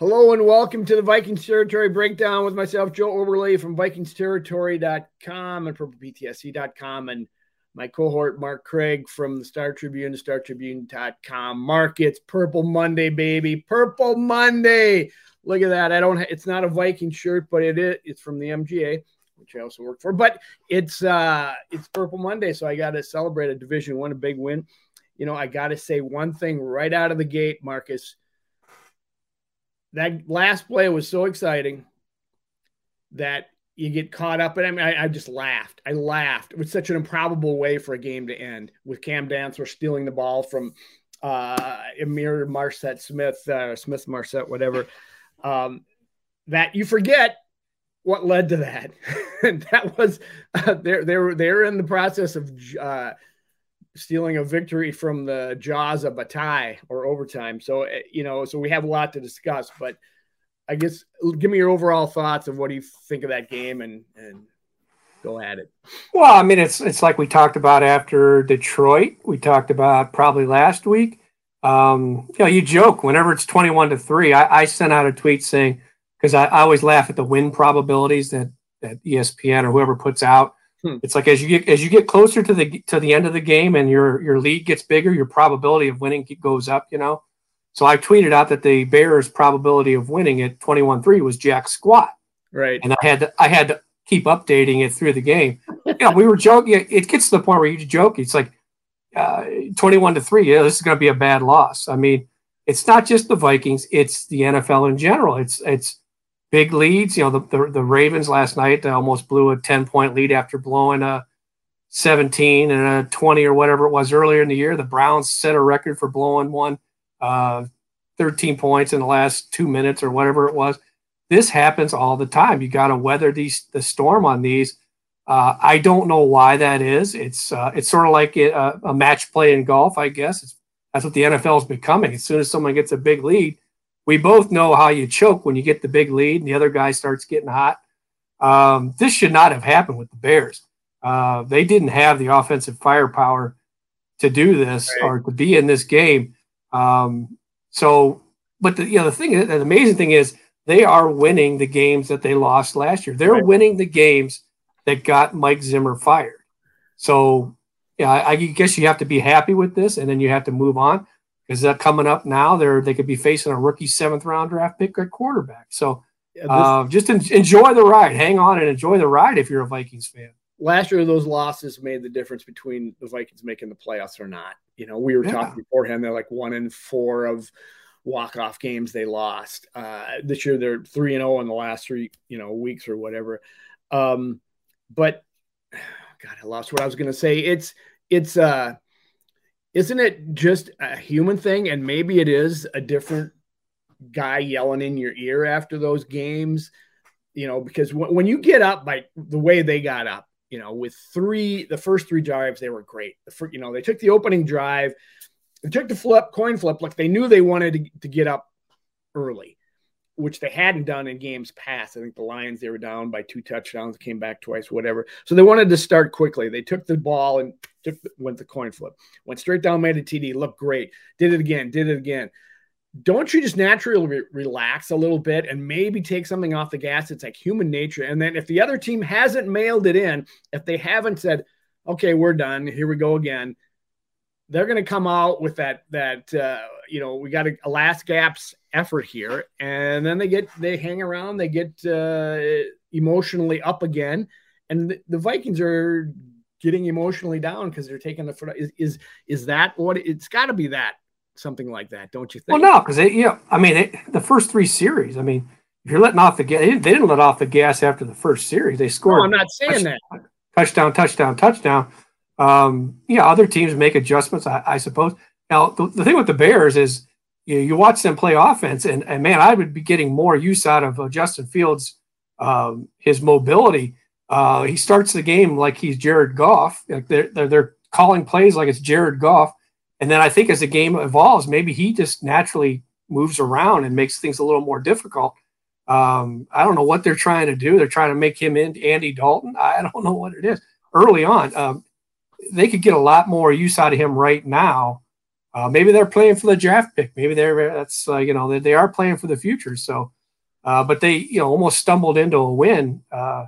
Hello and welcome to the Vikings Territory Breakdown with myself, Joe Oberle from VikingsTerritory.com and PurplePTSD.com and my cohort, Mark Craig from the Star Tribune, StarTribune.com. Mark, it's Purple Monday, baby. Purple Monday. Look at that. I don't, it's not a Viking shirt, but it is, it's from the MGA, which I also work for, but it's, uh, it's Purple Monday. So I got to celebrate a division one, a big win. You know, I got to say one thing right out of the gate, Marcus that last play was so exciting that you get caught up. And I mean, I, I, just laughed. I laughed. It was such an improbable way for a game to end with Cam Dantzler stealing the ball from uh, Ihmir Marsette Smith, uh, Smith Marsette, whatever. Um, that you forget what led to that. And that was uh, they're they're they're in the process of uh, stealing a victory from the jaws of a tie or overtime. So, eh, you know, so we have a lot to discuss, but I guess give me your overall thoughts of what do you think of that game and, and go at it. Well, I mean, it's, it's like we talked about after Detroit, we talked about probably last week. Um, you know, you joke whenever it's 21 to three, I, I sent out a tweet saying, cause I, I always laugh at the win probabilities that, that ESPN or whoever puts out Hmm. It's like as you get as you get closer to the to the end of the game and your your lead gets bigger, your probability of winning goes up. You know, so I tweeted out that the Bears' probability of winning at twenty one three was jack squat. Right, and I had to, I had to keep updating it through the game. you know, we were joking. It gets to the point where you joke. It's like uh, twenty one to three. Yeah, this is going to be a bad loss. I mean, it's not just the Vikings; it's the NFL in general. It's it's big leads. You know, the, the, the Ravens last night almost blew a 10 point lead after blowing a 17 and a 20 or whatever it was earlier in the year. The Browns set a record for blowing one uh, 13 points in the last two minutes or whatever it was. This happens all the time. You got to weather these the storm on these. Uh, I don't know why that is. It's uh, it's sort of like a, a, match play in golf, I guess. It's, that's what the NFL is becoming. As soon as someone gets a big lead, we both know how you choke when you get the big lead and the other guy starts getting hot. Um, this should not have happened with the Bears. Uh, they didn't have the offensive firepower to do this right. or to be in this game. Um, so, but the you know the thing, the amazing thing is they are winning the games that they lost last year. They're right. winning the games that got Mike Zimmer fired. So, yeah, I, I guess you have to be happy with this, and then you have to move on because that coming up now, they're they could be facing a rookie seventh round draft pick at quarterback. So yeah, this, uh, just en- enjoy the ride, hang on, and enjoy the ride if you're a Vikings fan. Last year, those losses made the difference between the Vikings making the playoffs or not. You know, we were yeah. talking beforehand; they're like one in four of walk off games they lost. Uh, this year, they're three and zero oh in the last three you know weeks or whatever. Um, but God, I lost what I was going to say. It's it's uh isn't it just a human thing? And maybe it is a different guy yelling in your ear after those games, you know, because w- when you get up by the way they got up, you know, with three, the first three drives, they were great. The first, you know, they took the opening drive, they took the flip, coin flip, like they knew they wanted to, to get up early which they hadn't done in games past. I think the Lions they were down by two touchdowns, came back twice, whatever. So they wanted to start quickly. They took the ball and went the coin flip, went straight down, made a TD, looked great, did it again, did it again. Don't you just naturally re- relax a little bit and maybe take something off the gas? It's like human nature. And then if the other team hasn't mailed it in, if they haven't said, "Okay, we're done. Here we go again," they're going to come out with that that uh, you know we got a, a, last gaps effort here, and then they get they hang around, they get uh, emotionally up again, and the, the Vikings are getting emotionally down because they're taking the foot. Is is is that what it's got to be that something like that? Don't you think? Well, no, because yeah, you know, I mean it, the first three series. I mean, if you're letting off the gas, they didn't let off the gas after the first series. They scored. No, I'm not saying touchdown, that. Touchdown, touchdown, touchdown um, yeah, other teams make adjustments, I, I suppose. Now, the, the, thing with the Bears is you, you, watch them play offense, and, and man, I would be getting more use out of uh, Justin Fields, um, his mobility. Uh, he starts the game like he's Jared Goff. Like they're, they're, they're calling plays like it's Jared Goff. And then I think as the game evolves, maybe he just naturally moves around and makes things a little more difficult. Um, I don't know what they're trying to do. They're trying to make him into Andy Dalton. I don't know what it is. Early on, um, they could get a lot more use out of him right now Uh, maybe they're playing for the draft pick. Maybe they're that's uh, you know they, they are playing for the future. So, uh, but they you know almost stumbled into a win. Uh,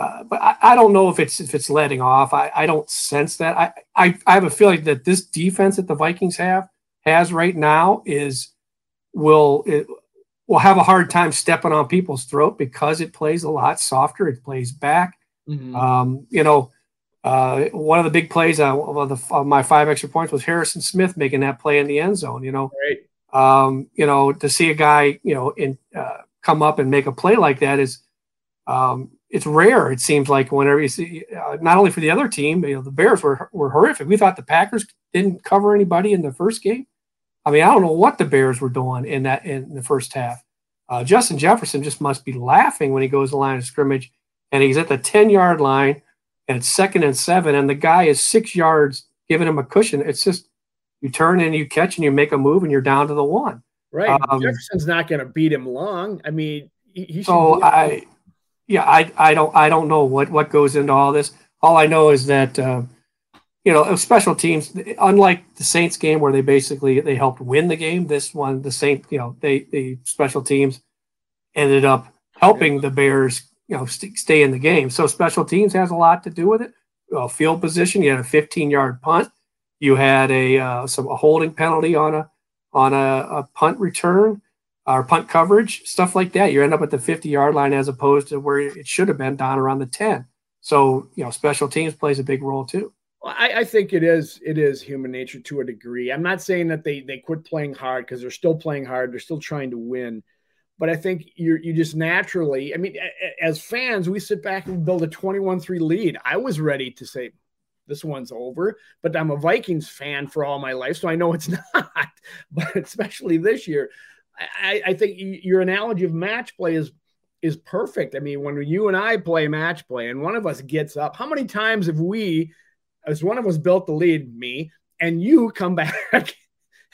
uh, but I, I, don't know if it's if it's letting off. I, I don't sense that. I, I I have a feeling that this defense that the Vikings have has right now is will it will have a hard time stepping on people's throat because it plays a lot softer. It plays back. Mm-hmm. Um, you know, uh, one of the big plays uh, of, the, of my five extra points was Harrison Smith making that play in the end zone. You know, right. um, you know, to see a guy, you know, in uh, come up and make a play like that is, um, it's rare. It seems like whenever you see, uh, not only for the other team, you know, the Bears were were horrific. We thought the Packers didn't cover anybody in the first game. I mean, I don't know what the Bears were doing in that in the first half. Uh, Justin Jefferson just must be laughing when he goes to the line of scrimmage and he's at the 10 yard line and it's second and seven, and the guy is six yards giving him a cushion. It's just you turn and you catch and you make a move and you're down to the one. Right. Um, Jefferson's not going to beat him long. I mean, he, he so I, yeah, I, I don't, I don't know what, what goes into all this. All I know is that, uh, you know, special teams, unlike the Saints game where they basically, they helped win the game. This one, the Saint, you know, they, the special teams ended up helping the Bears you know st- stay in the game. So special teams has a lot to do with it. Well, field position, you had a 15 yard punt, you had a uh, some a holding penalty on a on a, a punt return or punt coverage, stuff like that. You end up at the 50 yard line as opposed to where it should have been down around the 10. So you know special teams plays a big role too. Well, I, I, think it is it is human nature to a degree. I'm not saying that they they quit playing hard because they're still playing hard. They're still trying to win but I think you you just naturally. I mean, as fans, we sit back and build a 21-3 lead. I was ready to say this one's over, but I'm a Vikings fan for all my life, so I know it's not. But especially this year, I, I think your analogy of match play is is perfect. I mean, when you and I play match play, and one of us gets up, how many times have we, as one of us built the lead, me, and you come back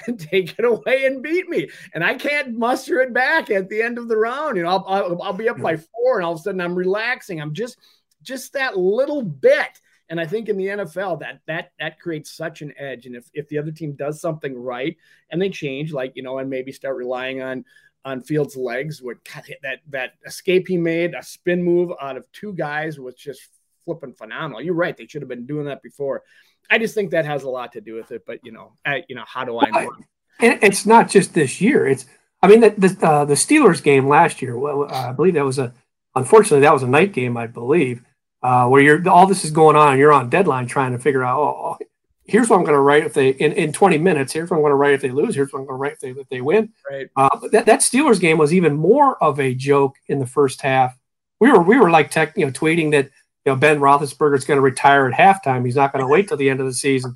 and take it away and beat me. And I can't muster it back at the end of the round. You know, I'll, I'll, I'll be up by hmm. four and all of a sudden I'm relaxing. I'm just, just that little bit. And I think in the NFL that that that creates such an edge. And if, if the other team does something right and they change, like you know, and maybe start relying on on Fields' legs, what that that escape he made, a spin move out of two guys was just flipping phenomenal. You're right; they should have been doing that before. I just think that has a lot to do with it. But you know, I, you know, how do I know? It's not just this year. It's I mean the the, uh, the Steelers game last year. Well, I believe that was a unfortunately that was a night game. I believe uh, where you're all this is going on. You're on deadline trying to figure out. Oh, here's what I'm going to write if they in, in 20 minutes. Here's what I'm going to write if they lose. Here's what I'm going to write if they if they win. Right. Uh, that that Steelers game was even more of a joke in the first half. We were we were like tech, you know tweeting that you know, Ben Roethlisberger is going to retire at halftime. He's not going to wait till the end of the season.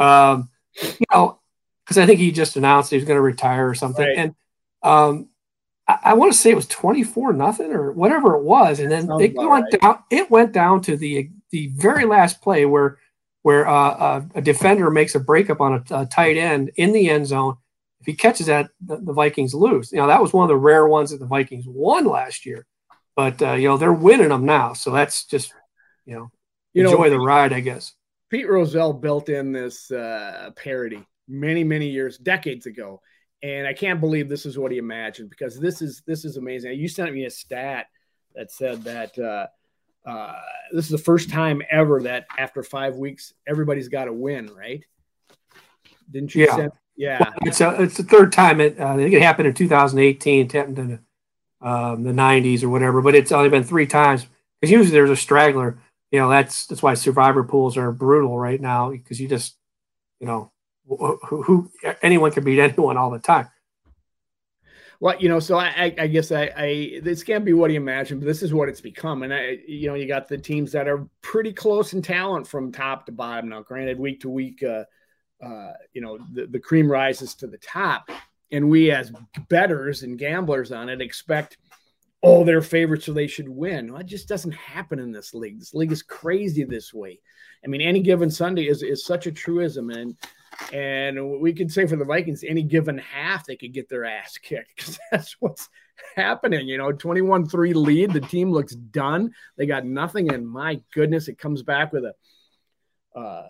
Um, you know, because I think he just announced he was going to retire or something. Right. And um, I, I want to say it was twenty four nothing or whatever it was, and then it went right. down. It went down to the the very last play where where uh, a, uh, a defender makes a breakup on a, a, tight end in the end zone. If he catches that, the, the, Vikings lose. You know that was one of the rare ones that the Vikings won last year, but uh, you know they're winning them now. So that's just you know, you enjoy know, the ride, I guess. Pete Rozelle built in this uh, parity many, many years, decades ago, and I can't believe this is what he imagined because this is this is amazing. You sent me a stat that said that uh, uh, this is the first time ever that after five weeks everybody's got a win, right? Didn't you? Yeah, send, yeah. It's a, it's the third time. It uh, I think it happened in 2018, happened in um, the 90s or whatever, but it's only been three times because usually there's a straggler you know that's that's why survivor pools are brutal right now because you just you know who, who, anyone can beat anyone all the time well you know so i i guess i i this can't be what you imagine but this is what it's become and i you know you got the teams that are pretty close in talent from top to bottom now granted week to week uh uh you know the, the cream rises to the top and we as betters and gamblers on it expect oh, they're favorites, so they should win. Well, it just doesn't happen in this league. This league is crazy this way. I mean, any given Sunday is, is such a truism. And and we could say for the Vikings, any given half, they could get their ass kicked because that's what's happening. You know, 21 3 lead. The team looks done. They got nothing. And my goodness, it comes back with a uh,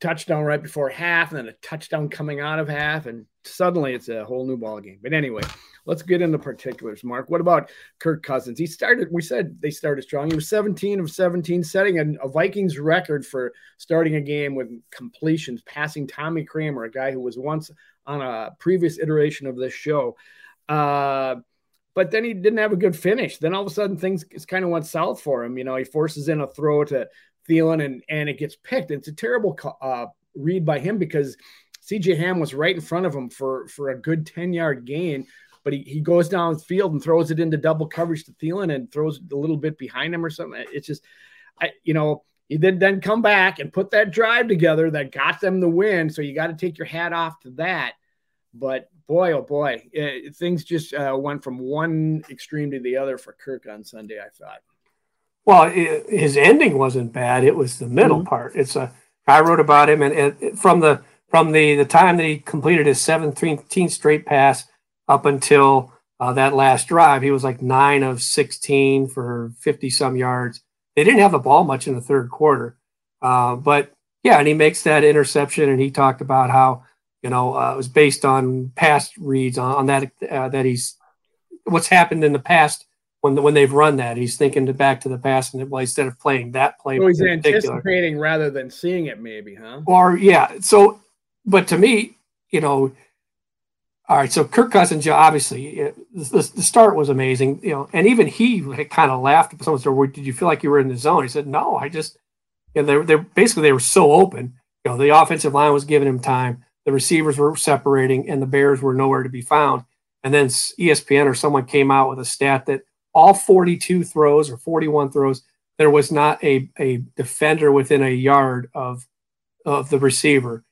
touchdown right before half, and then a touchdown coming out of half, and suddenly it's a whole new ball game. But anyway, let's get into particulars. Mark, what about Kirk Cousins? He started. We said they started strong. He was 17 of 17, setting a, a Vikings record for starting a game with completions, passing Tommy Kramer, a guy who was once on a previous iteration of this show. Uh, but then he didn't have a good finish. Then all of a sudden things kind of went south for him. You know, he forces in a throw to Thielen and and it gets picked. It's a terrible uh, read by him because CJ Ham was right in front of him for for a good 10 yard gain, but he, he goes down the field and throws it into double coverage to Thielen and throws a little bit behind him or something. It's just, I you know, he did then come back and put that drive together that got them the win. So you got to take your hat off to that. But boy, oh boy, it, things just uh, went from one extreme to the other for Kirk on Sunday. I thought. Well, it, his ending wasn't bad. It was the middle mm-hmm. part. It's a I wrote about him, and, and, from the from the the time that he completed his 17th straight pass up until uh, that last drive, he was like nine of 16 for 50 some yards. They didn't have the ball much in the third quarter, uh, but yeah, and he makes that interception, and he talked about how you know uh, it was based on past reads on, on that uh, that he's what's happened in the past when the, when they've run that. He's thinking to back to the past and well, instead of playing that play, so he's anticipating rather than seeing it, maybe, huh? Or yeah. So, but to me, you know, all right. So Kirk Cousins, obviously, the, the start was amazing, you know, and even he kind of laughed. Someone said, "Did you feel like you were in the zone?" He said, "No, I just." You know, they they basically they were so open. You know, the offensive line was giving him time. The receivers were separating, and the Bears were nowhere to be found. And then ESPN or someone came out with a stat that all 42 throws or 41 throws, there was not a, a defender within a yard of of the receiver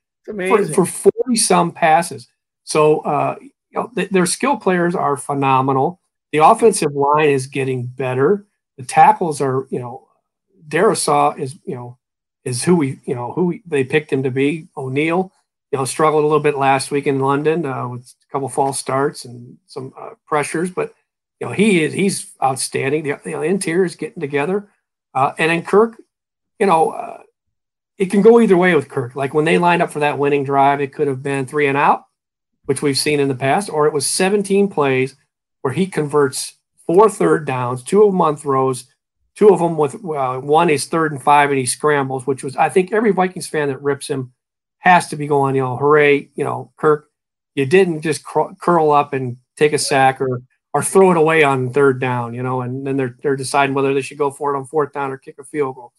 for, for 40 some passes. So uh, you know, th- their skill players are phenomenal. The offensive line is getting better. The tackles are, you know, Darrisaw is, you know, is who we, you know, who we, they picked him to be. O'Neill, you know, struggled a little bit last week in London uh, with a couple false starts and some uh, pressures, but you know, he is he's outstanding. The, the interior is getting together, uh, and then Kirk, you know, uh, it can go either way with Kirk. Like when they lined up for that winning drive, it could have been three and out, which we've seen in the past, or it was 17 plays where he converts four third downs, two of them on throws, two of them with uh, one is third and five, and he scrambles, which was I think every Vikings fan that rips him has to be going, you know, hooray, you know, Kirk, you didn't just cr- curl up and take a sack or or throw it away on third down, you know, and then they're they're deciding whether they should go for it on fourth down or kick a field goal.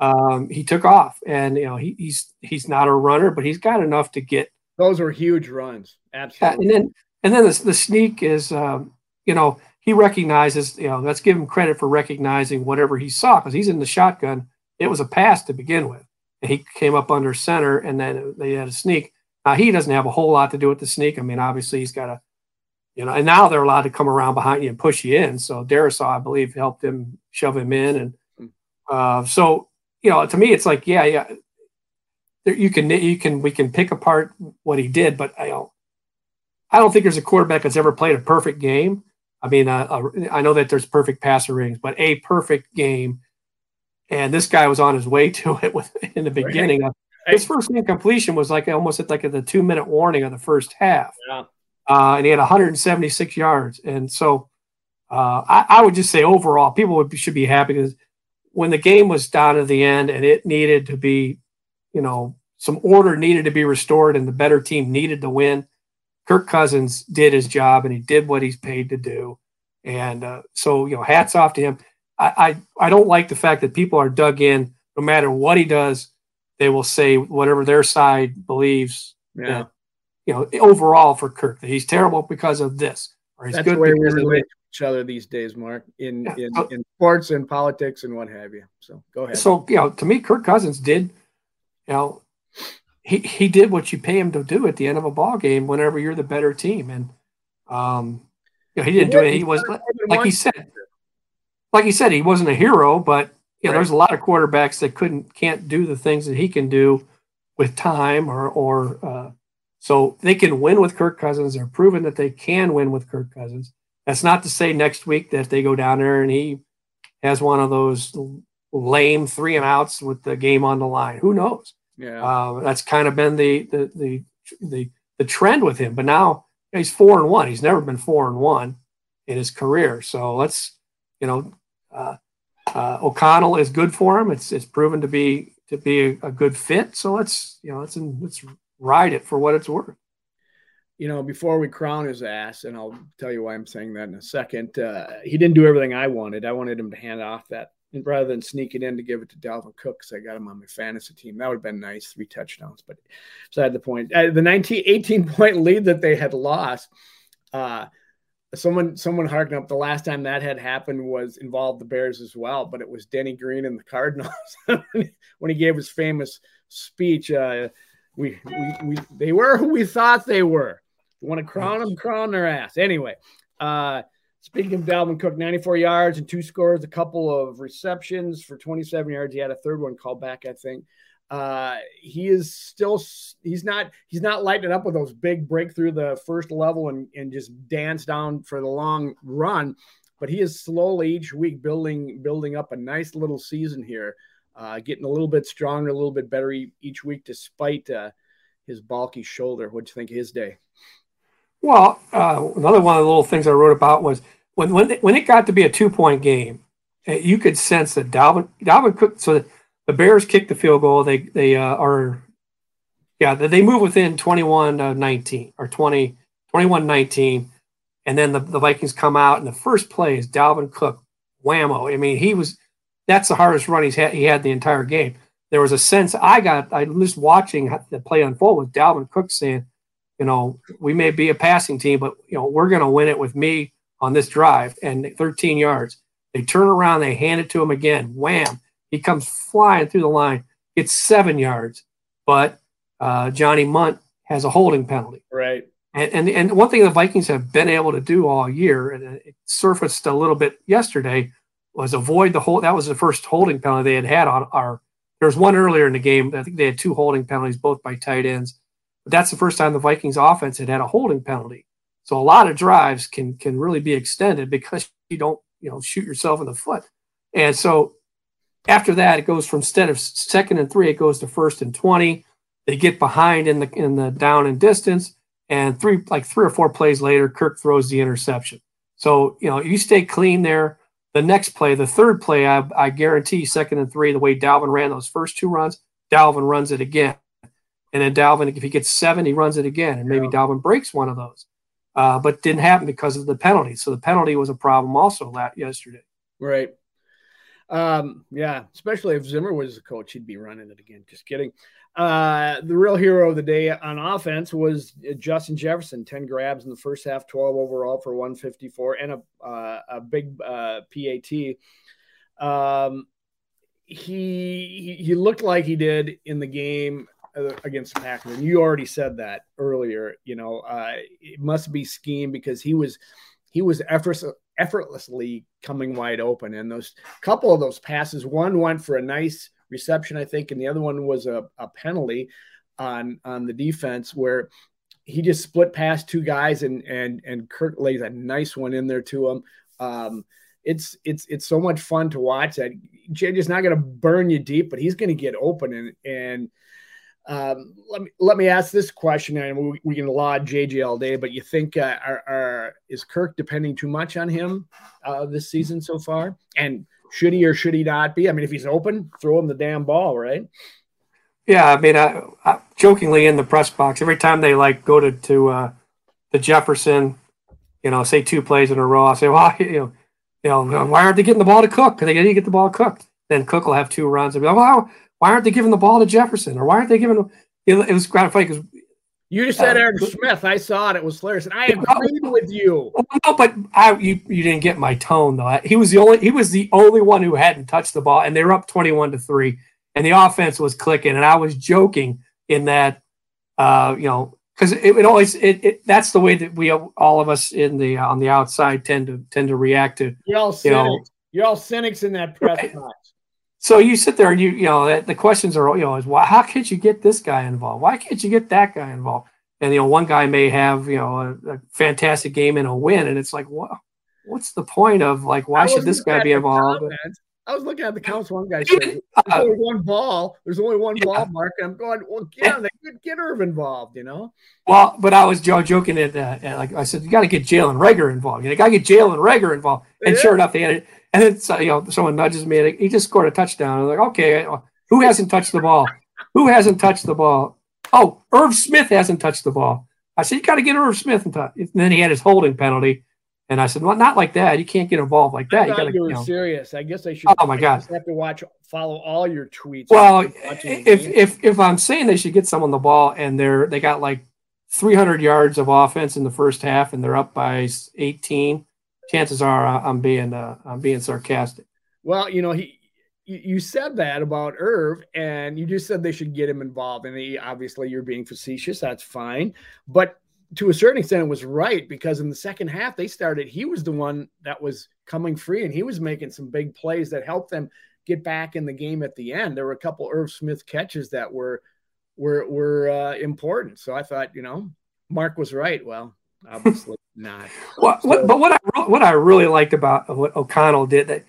Um, he took off, and you know he, he's he's not a runner, but he's got enough to get. Those were huge runs, absolutely. and then and then the, the sneak is, um, you know, he recognizes, you know, let's give him credit for recognizing whatever he saw because he's in the shotgun. It was a pass to begin with, and he came up under center, and then they had a sneak. Now he doesn't have a whole lot to do with the sneak. I mean, obviously he's got a you know, and now they're allowed to come around behind you and push you in. So Darrisaw, I believe, helped him shove him in, and hmm. uh, so you know, to me, it's like, yeah, yeah, you can you can we can pick apart what he did, but I don't, I don't think there's a quarterback that's ever played a perfect game. I mean, uh, uh, I know that there's perfect passer rings, but a perfect game, and this guy was on his way to it with in the beginning. Right. His first incompletion was like almost at like at the two minute warning of the first half. Yeah uh, and he had 176 yards. And so uh, I, I, would just say overall, people would, should be happy because when the game was down to the end and it needed to be, you know, some order needed to be restored and the better team needed to win. Kirk Cousins did his job and he did what he's paid to do. And uh, so, you know, hats off to him. I, I, I don't like the fact that people are dug in no matter what he does. They will say whatever their side believes. Yeah you know, overall for Kirk that he's terrible because of this, or he's That's good the way we relate to each other these days, Mark, in yeah. in, in sports and politics and what have you. So go ahead. So you know, to me, Kirk Cousins did, you know, he he did what you pay him to do at the end of a ball game whenever you're the better team, and um, you know, he didn't do it. He was like he said, like he said, he wasn't a hero, but you know, right. there's a lot of quarterbacks that couldn't can't do the things that he can do with time or or uh, so they can win with Kirk Cousins. They're proven that they can win with Kirk Cousins. That's not to say next week that they go down there and he has one of those lame three and outs with the game on the line. Who knows? Yeah, uh, that's kind of been the, the the the the trend with him. But now he's four and one. He's never been four and one in his career. So let's you know uh, uh, O'Connell is good for him. It's it's proven to be to be a, a good fit. So let's you know let's let's ride it for what it's worth. You know, before we crown his ass, and I'll tell you why I'm saying that in a second. Uh, he didn't do everything I wanted. I wanted him to hand off that rather than sneak it in to give it to Dalvin Cook because I got him on my fantasy team. That would have been nice, three touchdowns. But beside the point, uh, the 19, 18 point lead that they had lost. Uh, someone someone harkened up the last time that had happened was involved the Bears as well, but it was Denny Green and the Cardinals when he gave his famous speech. Uh, we, we we they were who we thought they were. Want to crown them, crown their ass. Anyway, uh, speaking of Dalvin Cook, 94 yards and two scores, a couple of receptions for 27 yards. He had a third one called back, I think. Uh, he is still he's not he's not lighting up with those big break through the first level and, and just dance down for the long run, but he is slowly each week building building up a nice little season here, uh, getting a little bit stronger, a little bit better each week despite uh, his bulky shoulder. What'd you think of his day? Well, uh, another one of the little things I wrote about was when when when it got to be a two point game, eh, you could sense that Dalvin Dalvin Cook so the Bears kick the field goal. They they uh, are yeah they move within 21 uh, 19 or 20 21 19 and then the, the Vikings come out and the first play is Dalvin Cook whammo. I mean he was that's the hardest run he's had he had the entire game. There was a sense I got I was watching the play unfold with Dalvin Cook saying, you know, we may be a passing team, but you know we're going to win it with me on this drive and 13 yards. They turn around, they hand it to him again, wham he comes flying through the line, gets seven yards, but uh, Johnny Mundt has a holding penalty. Right. And, and and one thing the Vikings have been able to do all year, and it surfaced a little bit yesterday, was avoid the whole. That was the first holding penalty they had had on our. There was one earlier in the game. I think they had two holding penalties, both by tight ends. But that's the first time the Vikings offense had had a holding penalty. So a lot of drives can can really be extended because you don't you know shoot yourself in the foot. And so after that, it goes from instead of second and three, it goes to first and 20. They get behind in the in the down and distance, and three like three or four plays later, Kirk throws the interception. So you know you stay clean there. The next play, the third play, I, I guarantee second and three, the way Dalvin ran those first two runs, Dalvin runs it again, and then Dalvin, if he gets seven, he runs it again, and maybe yeah. Dalvin breaks one of those, uh, but didn't happen because of the penalty. So the penalty was a problem also that yesterday. Right. Um, yeah, especially if Zimmer was the coach, he'd be running it again. Just kidding. Uh, the real hero of the day on offense was Justin Jefferson, 10 grabs in the first half, 12 overall for 154, and a, uh, a big uh, PAT. Um, he, he looked like he did in the game uh, against the Packers. And you already said that earlier. You know, uh, it must be scheme because he was he was effortless, effortlessly coming wide open. And those couple of those passes, one went for a nice reception, I think, and the other one was a, a penalty on on the defense where he just split past two guys and and and Kirk lays a nice one in there to him. Um, it's it's it's so much fun to watch that JJ's not going to burn you deep, but he's going to get open and and um, let me let me ask this question, and we, we can laud JJ all day. But you think uh, are, are, is Kirk depending too much on him uh, this season so far? And should he or should he not be? I mean, if he's open, throw him the damn ball, right? Yeah, I mean, I, I, jokingly in the press box, every time they like go to to uh, the Jefferson, you know, say two plays in a row, I say, well, you know, you know, why aren't they getting the ball to Cook? Because they to get the ball cooked. Then Cook will have two runs and be like, well, why aren't they giving the ball to Jefferson? Or why aren't they giving it, it was kind of funny because you just said uh, Aaron Smith. I saw it. It was hilarious, and I agreed with you. No, but I you you didn't get my tone though. He was the only he was the only one who hadn't touched the ball, and they were up twenty one to three, and the offense was clicking. And I was joking in that, uh, you know, because it, it, always it, it, that's the way that we all of us in the uh, on the outside tend to tend to react to. You're all cynics. You know, You're all cynics in that press right. box. So you sit there and you you know the questions are you know is why how can't you get this guy involved? Why can't you get that guy involved? And you know one guy may have you know a, a fantastic game and a win, and it's like what what's the point of like why should this guy be involved? I was looking at the counts. One guy said, "There's uh, only one ball. There's only one yeah. ball, Mark." And I'm going, "Well, get They could get Irv involved, you know." Well, but I was joking at, uh, like I said, you got to get Jalen Reagor involved. You got to get Jalen Reagor involved. And yeah. sure enough, they had it. And then you know, someone nudges me. And he just scored a touchdown. I'm like, okay, who hasn't touched the ball? Who hasn't touched the ball? Oh, Irv Smith hasn't touched the ball. I said, you got to get Irv Smith in touch. And then he had his holding penalty. And I said, well, not like that. You can't get involved like that. I you got to. You know. serious. I guess I should. Oh my god! Have to watch, follow all your tweets. Well, if if if I'm saying they should get someone the ball and they're they got like 300 yards of offense in the first half and they're up by 18, chances are I'm being uh, I'm being sarcastic. Well, you know he. You said that about Irv, and you just said they should get him involved. And he, obviously, you're being facetious. That's fine. But to a certain extent, it was right because in the second half, they started, he was the one that was coming free and he was making some big plays that helped them get back in the game at the end. There were a couple Irv Smith catches that were were were uh, important. So I thought, you know, Mark was right. Well, obviously not. Well, so, what, but what I what I really liked about what O'Connell did that,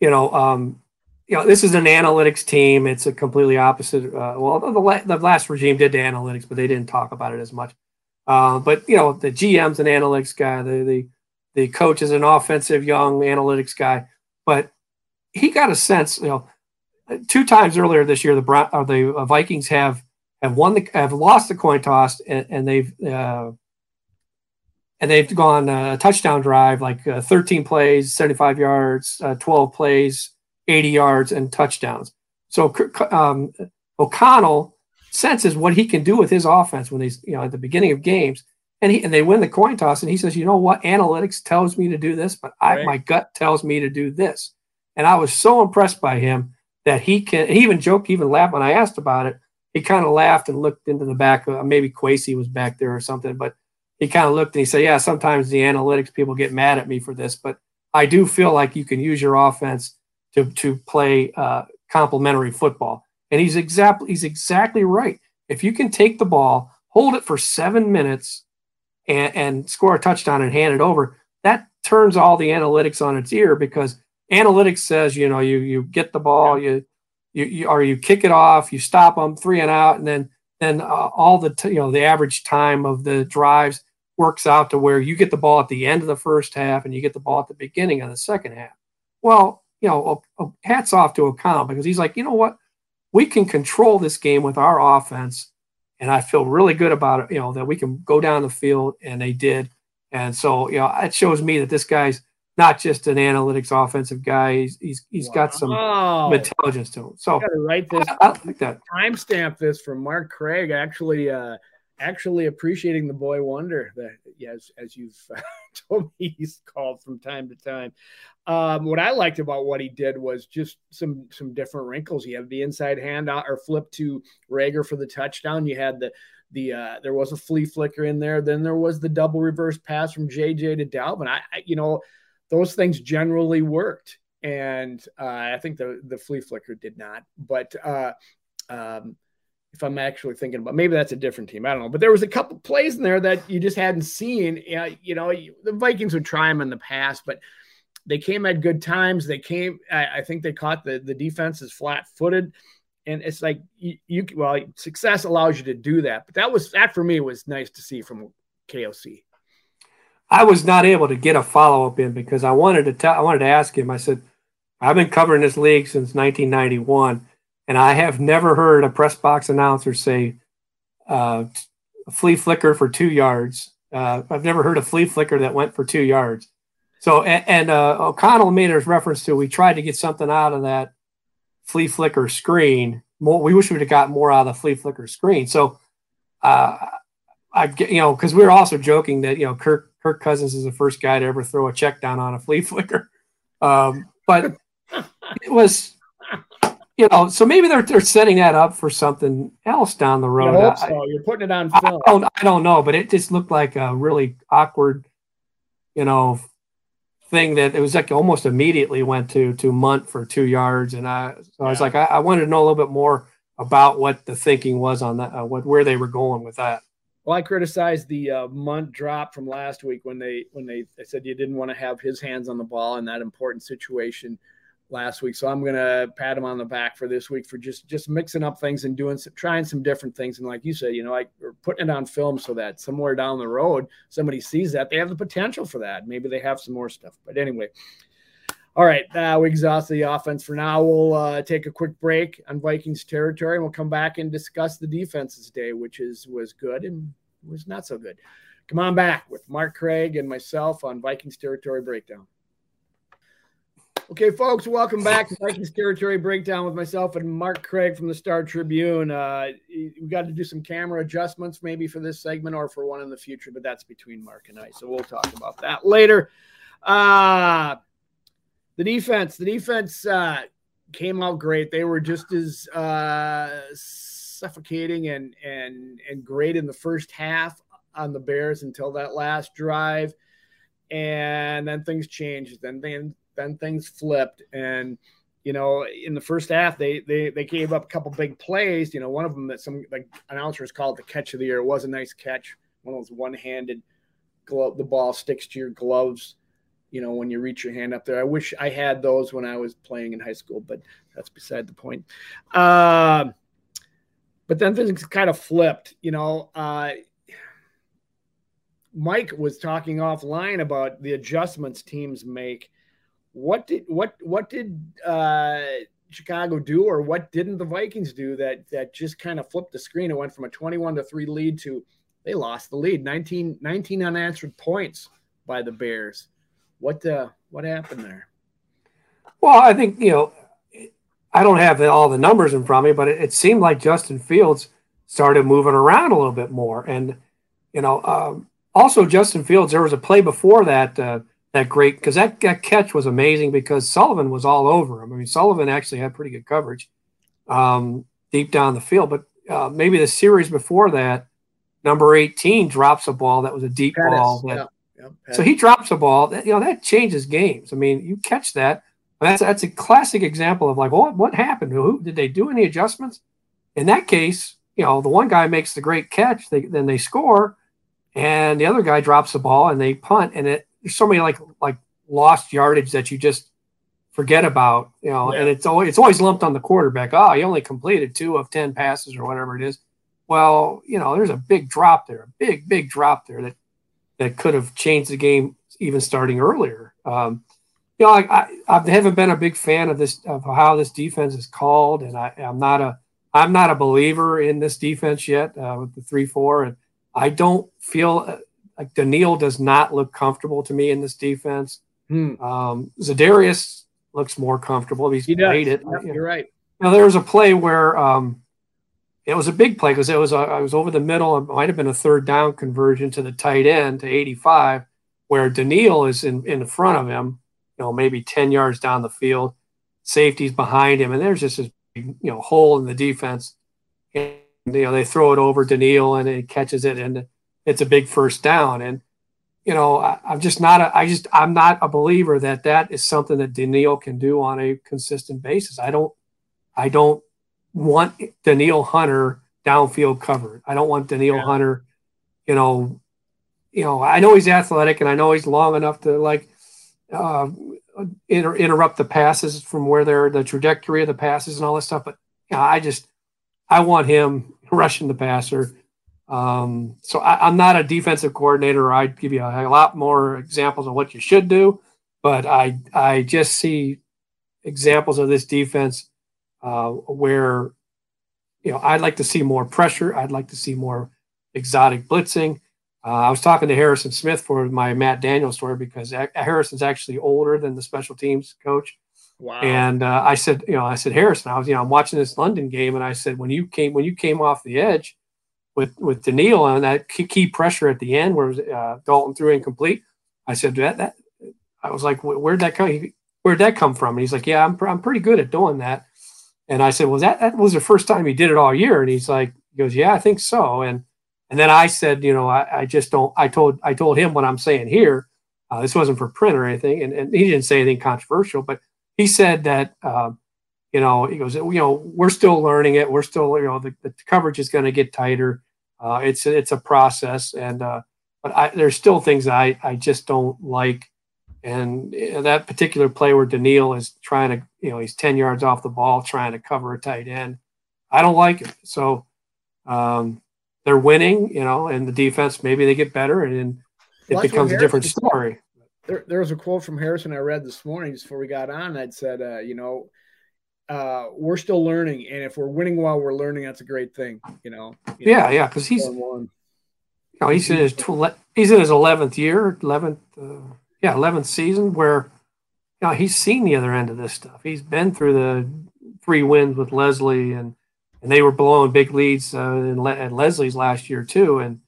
you know, um, you know, this is an analytics team. It's a completely opposite. Uh, well, the, the last regime did the analytics, but they didn't talk about it as much. Uh, but you know, the GM's an analytics guy. The the the coach is an offensive young analytics guy. But he got a sense. You know, two times earlier this year, the or the uh, Vikings have have won the have lost the coin toss, and, and they've uh, and they've gone a touchdown drive like uh, 13 plays, 75 yards, uh, 12 plays, 80 yards, and touchdowns. So um, O'Connell senses what he can do with his offense when he's, you know, at the beginning of games. And he and they win the coin toss, and he says, you know what, analytics tells me to do this, but I right. my gut tells me to do this. And I was so impressed by him that he can. He even joked, even laughed when I asked about it. He kind of laughed and looked into the back. Of, maybe Kwesi was back there or something, but he kind of looked and he said, "Yeah, sometimes the analytics people get mad at me for this, but I do feel like you can use your offense to to play uh, complementary football." And he's exactly he's exactly right. If you can take the ball, hold it for seven minutes, and, and score a touchdown and hand it over, that turns all the analytics on its ear because analytics says you know you you get the ball you you, you or you kick it off you stop them three and out and then then uh, all the t- you know the average time of the drives works out to where you get the ball at the end of the first half and you get the ball at the beginning of the second half well you know hats off to O'Connell because he's like you know what we can control this game with our offense. And I feel really good about it, you know, that we can go down the field and they did. And so, you know, it shows me that this guy's not just an analytics offensive guy. He's he's, he's wow. got some intelligence to him. So write this. I, I like that. Timestamp this from Mark Craig. Actually, uh, actually appreciating the boy wonder that as as you've told me he's called from time to time. Um, what I liked about what he did was just some some different wrinkles. you had the inside hand out or flip to Reagor for the touchdown. You had the the uh, there was a flea flicker in there. Then there was the double reverse pass from JJ to Dalvin. I, I you know those things generally worked, and uh, I think the the flea flicker did not. But uh, um, if I'm actually thinking about maybe that's a different team. I don't know. But there was a couple plays in there that you just hadn't seen. You know, the Vikings would try them in the past, but they came at good times. They came, I, I think they caught the, the defense is flat footed. And it's like you, you, well, success allows you to do that. But that was, that for me was nice to see from KOC. I was not able to get a follow up in because I wanted to tell, I wanted to ask him, I said, I've been covering this league since 1991 and I have never heard a press box announcer say uh, flea flicker for two yards. Uh, I've never heard a flea flicker that went for two yards. So, and, and uh, O'Connell made a reference to we tried to get something out of that flea flicker screen. More, we wish we'd have got more out of the flea flicker screen. So, uh, I get you know because we were also joking that you know Kirk Kirk Cousins is the first guy to ever throw a check down on a flea flicker, um, but it was you know, so maybe they're they're setting that up for something else down the road. I hope so. You're putting it on film. I don't, I don't know, but it just looked like a really awkward, you know, thing that it was like almost immediately went to to Mundt for two yards, and I so yeah. I was like, I, I, wanted to know a little bit more about what the thinking was on that, uh, what where they were going with that. Well, I criticized the uh, Mundt drop from last week when they when they, they said you didn't want to have his hands on the ball in that important situation last week. So I'm gonna pat him on the back for this week for just just mixing up things and doing some trying some different things. And like you said, you know, like we're putting it on film so that somewhere down the road somebody sees that they have the potential for that. Maybe they have some more stuff. But anyway. All right, uh, we exhausted the offense for now. We'll uh, take a quick break on Vikings territory, and we'll come back and discuss the defenses day, which is was good and was not so good. Come on back with Mark Craig and myself on Vikings territory breakdown. Okay, folks, welcome back to Vikings Territory Breakdown with myself and Mark Craig from the Star Tribune. Uh, we got to do some camera adjustments maybe for this segment or for one in the future, but that's between Mark and I. So we'll talk about that later. Uh, the defense, the defense uh, came out great. They were just as uh, suffocating and and and great in the first half on the Bears until that last drive, and then things changed. Then then then things flipped. And you know in the first half they they they gave up a couple big plays. You know one of them that some like announcers called the catch of the year. It was a nice catch. One of those one-handed glove the ball sticks to your gloves you know when you reach your hand up there. I wish i had those when i was playing in high school but that's beside the point. Uh, but then things kind of flipped you know uh, mike was talking offline about the adjustments teams make what did what what did uh, Chicago do, or what didn't the Vikings do that that just kind of flipped the screen? It went from a 21 to 3 lead to they lost the lead 19 19 unanswered points by the Bears. What uh, what happened there? Well, I think you know I don't have all the numbers in front of me, but it, it seemed like Justin Fields started moving around a little bit more, and you know um, also Justin Fields. There was a play before that. Uh, that great because that, that catch was amazing because Sullivan was all over him. I mean, Sullivan actually had pretty good coverage um, deep down the field, but uh, maybe the series before that, number 18 drops a ball that was a deep Pettis, ball. That, yeah, yeah, so he drops a ball that, you know, that changes games. I mean, you catch that. That's, that's a classic example of like, well, what, what happened? Who did they do any adjustments? In that case, you know, the one guy makes the great catch, they, then they score, and the other guy drops the ball and they punt, and it there's so many like like lost yardage that you just forget about, you know, yeah. and it's always it's always lumped on the quarterback. Oh, he only completed two of ten passes or whatever it is. Well, you know, there's a big drop there, a big big drop there that that could have changed the game even starting earlier. Um, you know, I, I, I haven't been a big fan of this of how this defense is called, and I, I'm not a I'm not a believer in this defense yet uh, with the three four, and I don't feel like Danielle does not look comfortable to me in this defense. Hmm. Um, Za'Darius looks more comfortable. He's he played it. Yep, you're right. Now there was a play where um, it was a big play because it was a, I was over the middle. It might have been a third down conversion to the tight end to 85, where Danielle is in in front of him. You know, maybe 10 yards down the field. Safety's behind him, and there's just this you know hole in the defense. And, you know, they throw it over Danielle and he catches it, and it's a big first down. And you know, I, am just not a, I just I'm not a believer that that is something that Danielle can do on a consistent basis. I don't I don't want Danielle Hunter downfield covered. I don't want Danielle yeah. Hunter, you know, you know, I know he's athletic and I know he's long enough to like uh, inter- interrupt the passes from where they're the trajectory of the passes and all this stuff. But you know, I just I want him rushing the passer um, so I, am not a defensive coordinator. I'd give you a, a, lot more examples of what you should do, but I I just see examples of this defense uh, where you know I'd like to see more pressure. I'd like to see more exotic blitzing. Uh, I was talking to Harrison Smith for my Matt Daniel story because Harrison's actually older than the special teams coach. Wow. And uh, I said, you know, I said Harrison, I was, you know, I'm watching this London game, and I said when you came when you came off the edge with with Danielle on that key, pressure at the end where uh, Dalton threw incomplete. I said that that I was like, where'd that come? Where'd that come from? And he's like, yeah, I'm I'm pretty good at doing that. And I said, well, that that was the first time he did it all year. And he's like, he goes, yeah, I think so. And and then I said, you know, I, I just don't. I told I told him what I'm saying here. Uh, this wasn't for print or anything, and, and he didn't say anything controversial, but he said that. Uh, you know, he goes, you know, we're still learning it. We're still, you know, the, the coverage is going to get tighter. Uh, it's it's a process, and uh, but I, there's still things I I just don't like And that particular play where Danielle is trying to, you know, he's 10 yards off the ball trying to cover a tight end. I don't like it. So um, they're winning, you know, and the defense, maybe they get better and then it well, becomes a different story. There, there was a quote from Harrison I read this morning just before we got on that said, uh, you know, uh, we're still learning, and if we're winning while we're learning, that's a great thing. You know. You yeah, know, yeah, because he's. You know, he's in his tw- he's in his eleventh year, eleventh, uh, yeah, eleventh season where, you know, he's seen the other end of this stuff. He's been through the three wins with Leslie, and and they were blowing big leads uh, in Le- at Leslie's last year too, and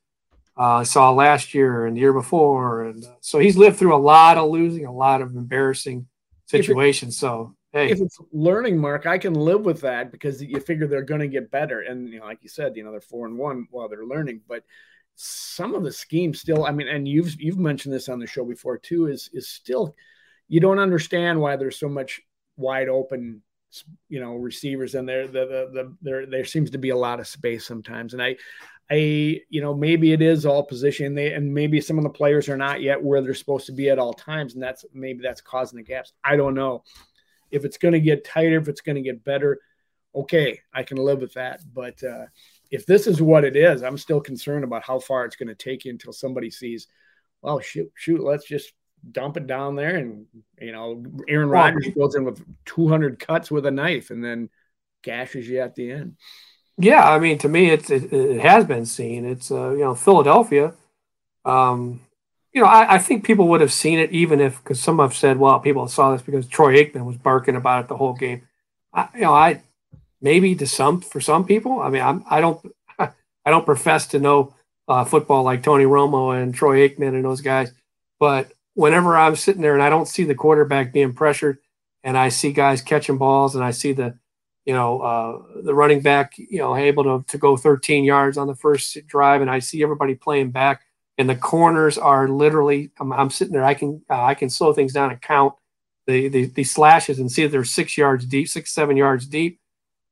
uh, I saw last year and the year before, and uh, so he's lived through a lot of losing, a lot of embarrassing situations. So Hey. If it's learning, Mark, I can live with that because you figure they're going to get better. And you know, like you said, you know, they're four and one while they're learning. But some of the schemes still, I mean, and you've you've mentioned this on the show before too, is is still you don't understand why there's so much wide open, you know, receivers and there the, the the there there seems to be a lot of space sometimes. And I I, you know, maybe it is all position. They and maybe some of the players are not yet where they're supposed to be at all times, and that's maybe that's causing the gaps. I don't know. If it's going to get tighter, if it's going to get better, okay, I can live with that. But uh, if this is what it is, I'm still concerned about how far it's going to take you until somebody sees, well, shoot, shoot, let's just dump it down there. And, you know, Aaron Rodgers goes in with 200 cuts with a knife and then gashes you at the end. Yeah, I mean, to me, it's it, it has been seen. It's uh, you know Philadelphia. Um, you know, I, I, think people would have seen it even if, because some have said, well, people saw this because Troy Aikman was barking about it the whole game. I, you know, I maybe to some for some people. I mean, I'm, I don't, I don't profess to know uh, football like Tony Romo and Troy Aikman and those guys, but whenever I'm sitting there and I don't see the quarterback being pressured, and I see guys catching balls, and I see the, you know, uh, the running back, you know, able to to go 13 yards on the first drive, and I see everybody playing back and the corners are literally I'm, I'm sitting there I can uh, I can slow things down and count the, the, the slashes and see that they're six yards deep six seven yards deep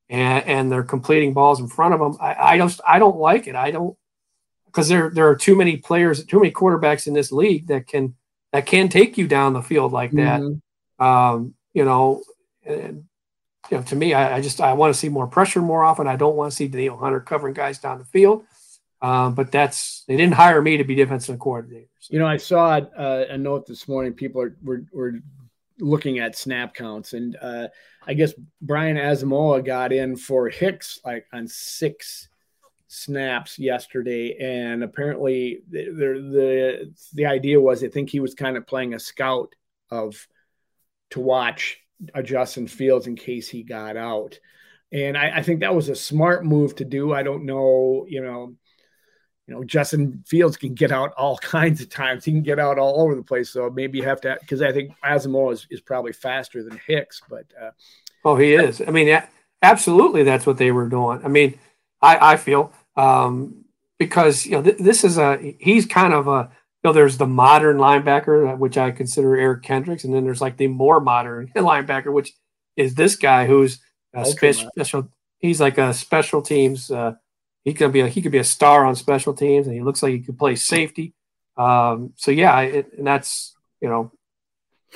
and and they're completing balls in front of them I, I don't I don't like it. I don't because there there are too many players too many quarterbacks in this league that can that can take you down the field like that. Mm-hmm. um, you know and, you know to me I, I just I want to see more pressure more often. I don't want to see Danielle Hunter covering guys down the field um, but that's they didn't hire me to be defensive coordinator. So. You know, I saw uh, a note this morning. People are were, were looking at snap counts, and uh, I guess Brian Asamoah got in for Hicks like on six snaps yesterday, and apparently the the the idea was I think he was kind of playing a scout of to watch a Justin Fields in case he got out. And I, I, think that was a smart move to do. I don't know, you know, you know, Justin Fields can get out all kinds of times. He can get out all over the place. So maybe you have to, because I think Asamoah is, is probably faster than Hicks. But uh, oh, he is. I mean, absolutely, that's what they were doing. I mean, I, I feel um, because you know th- this is a he's kind of a you know there's the modern linebacker which I consider Eric Kendricks, and then there's like the more modern linebacker which is this guy who's a special, special. He's like a special teams. Uh, he could be a, he could be a star on special teams, and he looks like he could play safety. Um, so yeah, it, and that's you know,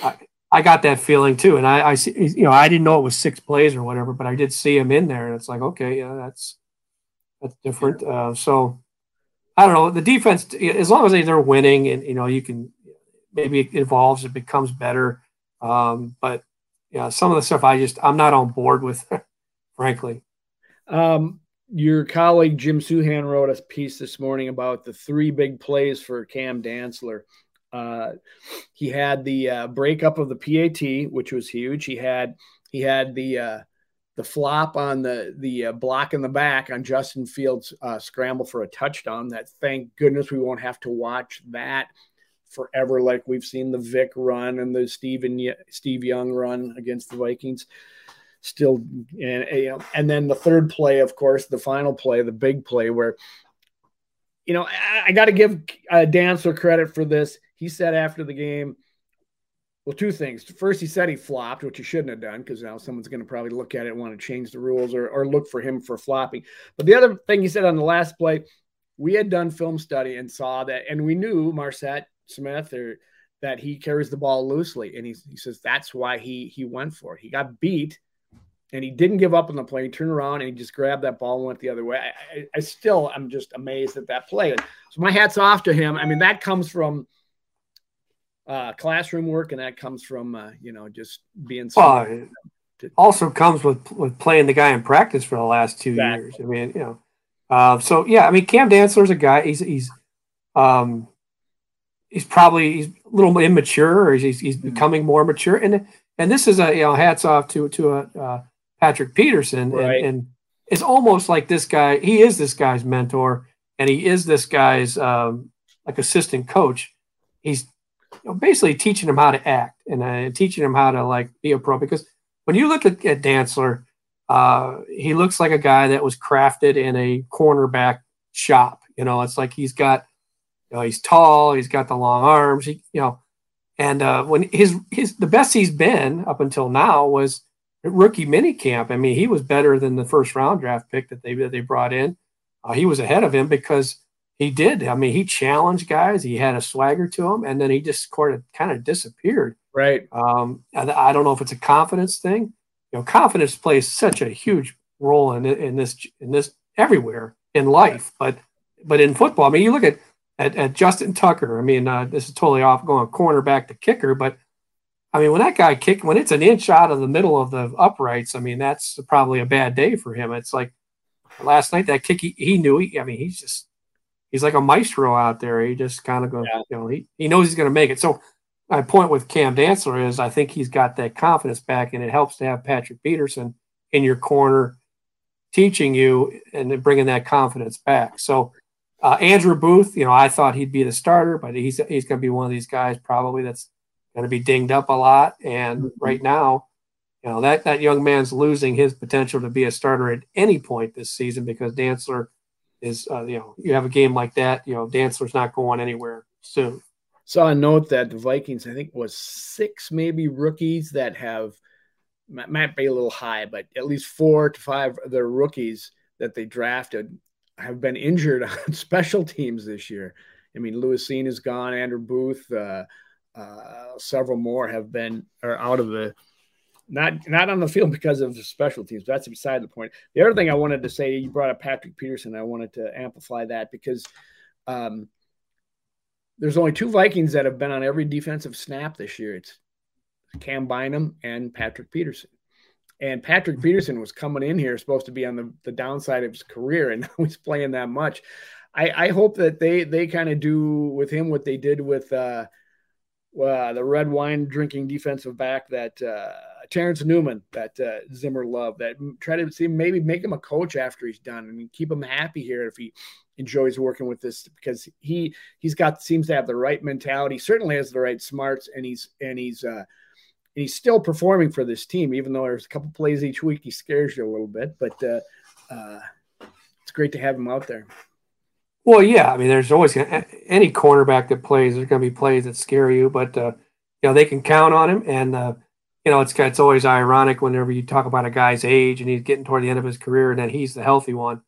I, I got that feeling too, and I, I see you know I didn't know it was six plays or whatever, but I did see him in there, and it's like okay, yeah, that's that's different. Uh, so I don't know the defense as long as they're winning, and you know you can maybe it evolves, it becomes better. Um, but yeah, some of the stuff I just I'm not on board with, frankly. Um, your colleague Jim Souhan wrote a piece this morning about the three big plays for Cam Dantzler. Uh, he had the uh, breakup of the PAT, which was huge. He had he had the uh, the flop on the the uh, block in the back on Justin Fields' uh, scramble for a touchdown. That thank goodness we won't have to watch that forever, like we've seen the Vick run and the Steven Steve Young run against the Vikings still and and then the third play of course the final play the big play where you know i, I got to give uh, Dantzler credit for this. He said after the game well two things. First he said he flopped which he shouldn't have done because now someone's going to probably look at it and want to change the rules or, or look for him for flopping. But the other thing he said on the last play we had done film study and saw that and we knew Marsette Smith or that he carries the ball loosely, and he, he says that's why he he went for it. He got beat, and he didn't give up on the play. He turned around and he just grabbed that ball and went the other way. I, I, I still am just amazed at that play. So my hats off to him. I mean, that comes from uh, classroom work, and that comes from uh, you know just being. Well, it also comes with with playing the guy in practice for the last two exactly. years. I mean, you know, uh, so yeah, I mean, Cam Dantzler's a guy. He's he's um, he's probably he's a little immature, or he's he's mm-hmm. becoming more mature, and and this is a you know hats off to to a uh, Patrick Peterson, right. and, and, it's almost like this guy. He is this guy's mentor, and he is this guy's um, like assistant coach. He's you know, basically teaching him how to act and uh, teaching him how to like be a pro. Because when you look at, at Dantzler, uh, he looks like a guy that was crafted in a cornerback shop. You know, it's like he's got, you know, he's tall, he's got the long arms. He, you know, and uh, when his his the best he's been up until now was rookie mini camp. I mean, he was better than the first round draft pick that they that they brought in. Uh, he was ahead of him because he did. I mean, he challenged guys. He had a swagger to him, and then he just sort of kind of disappeared. Right. Um, I, I, don't know if it's a confidence thing. You know, confidence plays such a huge role in in this in this everywhere in life, but but in football, I mean, you look at at, at Justin Tucker. I mean, uh, this is totally off going cornerback to kicker, but I mean, when that guy kick when it's an inch out of the middle of the uprights, I mean, that's probably a bad day for him. It's like last night that kick, he, he knew. He, I mean, he's just he's like a maestro out there. He just kind of goes, yeah. you know, he, he knows he's going to make it. So my point with Cam Dantzler is I think he's got that confidence back, and it helps to have Patrick Peterson in your corner teaching you and bringing that confidence back. So uh, Andrew Booth, you know, I thought he'd be the starter, but he's he's going to be one of these guys probably that's going to be dinged up a lot. And mm-hmm. right now, you know that that young man's losing his potential to be a starter at any point this season because Dantzler is, uh, you know, you have a game like that, you know, Dantzler's not going anywhere soon. Saw a note that the Vikings, I think, was six maybe rookies that have might be a little high, but at least four to five of their rookies that they drafted have been injured on special teams this year. I mean, Lewis Cine is gone, Andrew Booth, uh, uh, several more have been are out of the not not on the field because of the special teams. That's beside the point. The other thing I wanted to say, you brought up Patrick Peterson. I wanted to amplify that because um, there's only two Vikings that have been on every defensive snap this year. It's Cam Bynum and Patrick Peterson. And Patrick Peterson was coming in here supposed to be on the, the downside of his career, and now he's playing that much. I, I hope that they they kind of do with him what they did with uh, uh, the red wine drinking defensive back that uh, Terrence Newman that uh, Zimmer loved. That try to see maybe make him a coach after he's done. I mean, keep him happy here if he enjoys working with this because he he's got seems to have the right mentality. Certainly has the right smarts, and he's and he's uh, and he's still performing for this team, even though there's a couple plays each week he scares you a little bit. But uh, uh, it's great to have him out there. Well, yeah, I mean, there's always gonna, any cornerback that plays. There's going to be plays that scare you, but uh, you know they can count on him. And uh, you know it's it's always ironic whenever you talk about a guy's age and he's getting toward the end of his career, and then he's the healthy one.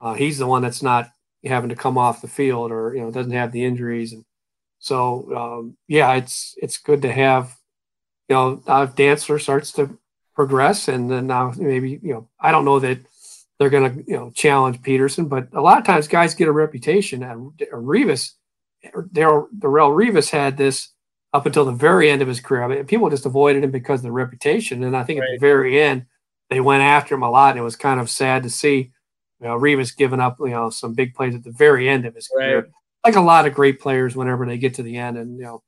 Uh, he's the one that's not having to come off the field or you know doesn't have the injuries. And so um, yeah, it's it's good to have you know if Dantzler starts to progress, and then now maybe you know I don't know that they're going to you know challenge Peterson. But a lot of times, guys get a reputation. And Revis, Darrelle Revis had this up until the very end of his career. I mean, people just avoided him because of the reputation. And I think right. at the very end, they went after him a lot. And it was kind of sad to see you know, Revis giving up you know some big plays at the very end of his right. career. Like a lot of great players, whenever they get to the end, and you know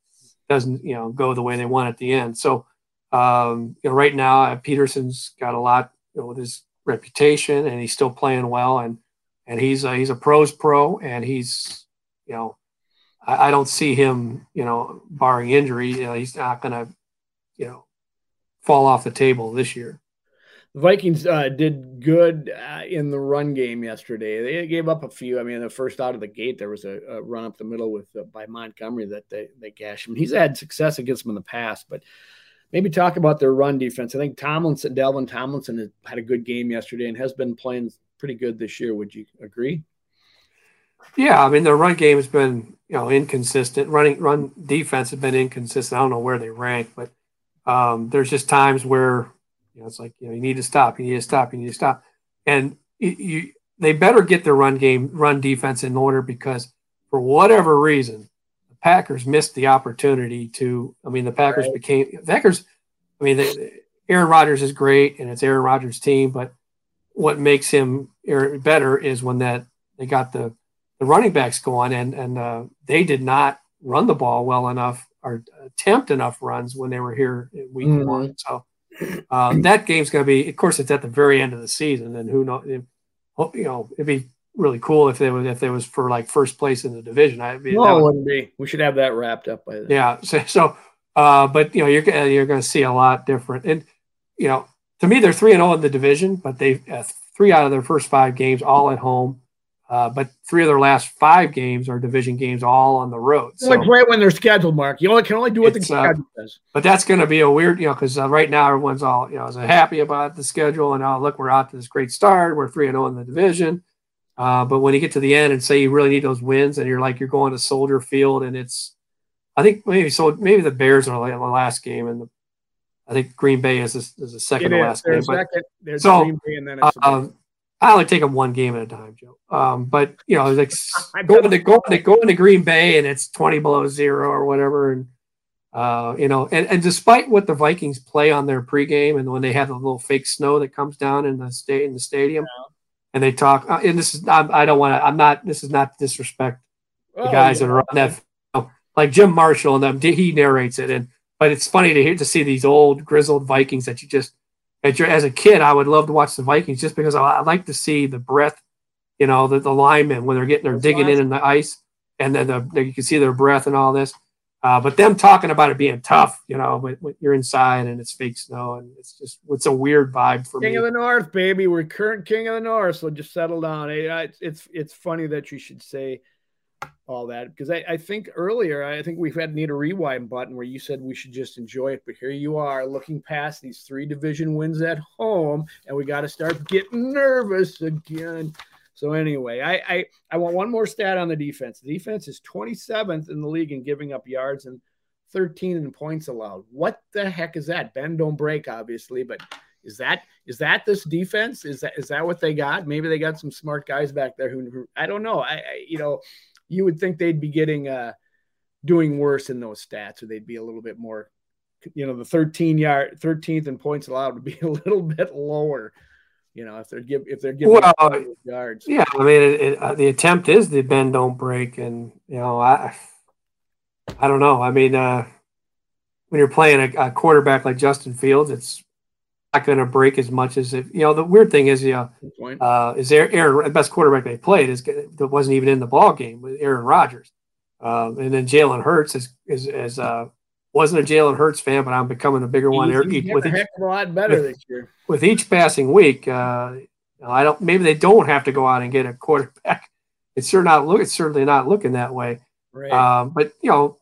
doesn't you know go the way they want at the end. So um, you know, right now Peterson's got a lot you know, with his reputation, and he's still playing well. And and he's a, he's a pros pro, and he's you know I, I don't see him you know barring injury, you know, he's not going to you know fall off the table this year. The Vikings uh, did good uh, in the run game yesterday. They gave up a few. I mean, the first out of the gate, there was a, a run up the middle with uh, by Montgomery that they they gashed him. He's had success against them in the past, but maybe talk about their run defense. I think Tomlinson, Dalvin Tomlinson, had a good game yesterday and has been playing pretty good this year. Would you agree? Yeah, I mean their run game has been you know inconsistent. Running run defense has been inconsistent. I don't know where they rank, but um, there's just times where you know it's like you know you need to stop, you need to stop, you need to stop, and you, you they better get their run game, run defense in order because for whatever reason, Packers missed the opportunity to. I mean, the Packers right. became Packers. I mean, they, Aaron Rodgers is great, and it's Aaron Rodgers' team, but what makes him better is when that they got the the running backs going, and and uh, they did not run the ball well enough or attempt enough runs when they were here in week mm-hmm. one. So uh, that game's going to be, of course, it's at the very end of the season, and who knows? You know, it'd be really cool if they was if they was for like first place in the division. I mean, no, wouldn't be. We should have that wrapped up by then. Yeah. So, so uh, but you know, you're you're going to see a lot different, and you know, to me, they're three and zero oh in the division, but they uh, three out of their first five games all at home. Uh, but three of their last five games are division games, all on the road. So, like right when they're scheduled, Mark. You only can only do what the uh, schedule says. But that's going to be a weird, you know, because uh, right now everyone's all, you know, is happy about the schedule and oh look, we're out to this great start. We're three and zero oh in the division. Uh, but when you get to the end and say you really need those wins, and you're like you're going to Soldier Field, and it's, I think maybe so maybe the Bears are like the last game, and the, I think Green Bay is a, is the second to last game. Second, but, so, Green Bay and then it's um, I only take them one game at a time, Joe. Um, but you know, like going to go to go into Green Bay and it's twenty below zero or whatever, and uh, you know, and, and despite what the Vikings play on their pregame and when they have the little fake snow that comes down in the state in the stadium, yeah. And they talk, uh, and this is I, I don't want to. I'm not. This is not disrespect the oh, guys yeah. that are on that. Know, like Jim Marshall and them, he narrates it, and but it's funny to hear to see these old grizzled Vikings that you just as a kid, I would love to watch the Vikings just because I, I like to see the breath, you know, the, the linemen when they're getting, they're digging in in the ice and then the, the, you can see their breath and all this. Uh, but them talking about it being tough, you know, when, when, you're inside and it's fake snow and it's just, it's a weird vibe for king me. King of the North, baby. We're current king of the North. So just settle down. It's, it's, it's funny that you should say, all that because I, I, think earlier I think we've had need a rewind button where you said we should just enjoy it, but here you are looking past these three division wins at home, and we got to start getting nervous again. So anyway, I, I I want one more stat on the defense. The defense is 27th in the league in giving up yards and 13 in points allowed. What the heck is that? Ben don't break, obviously, but is that is that this defense? Is that is that what they got? Maybe they got some smart guys back there who, who I don't know. I, I you know you would think they'd be getting uh doing worse in those stats, or they'd be a little bit more. You know, the 13 yard, 13th in points allowed would be a little bit lower. You know, if they're give if they're giving well, yards. Yeah, I mean, it, it, uh, the attempt is the bend don't break, and you know, I I don't know. I mean, uh, when you're playing a, a quarterback like Justin Fields, it's not going to break as much as if you know. The weird thing is, you know, uh, is Aaron the best quarterback they played is that wasn't even in the ball game with Aaron Rodgers, um, and then Jalen Hurts is is, is uh, wasn't a Jalen Hurts fan, but I'm becoming a bigger one. He's with of a lot better with, this year. With each passing week, uh, I don't. Maybe they don't have to go out and get a quarterback. It's sure not look. It's certainly not looking that way. Right. Um, but you know,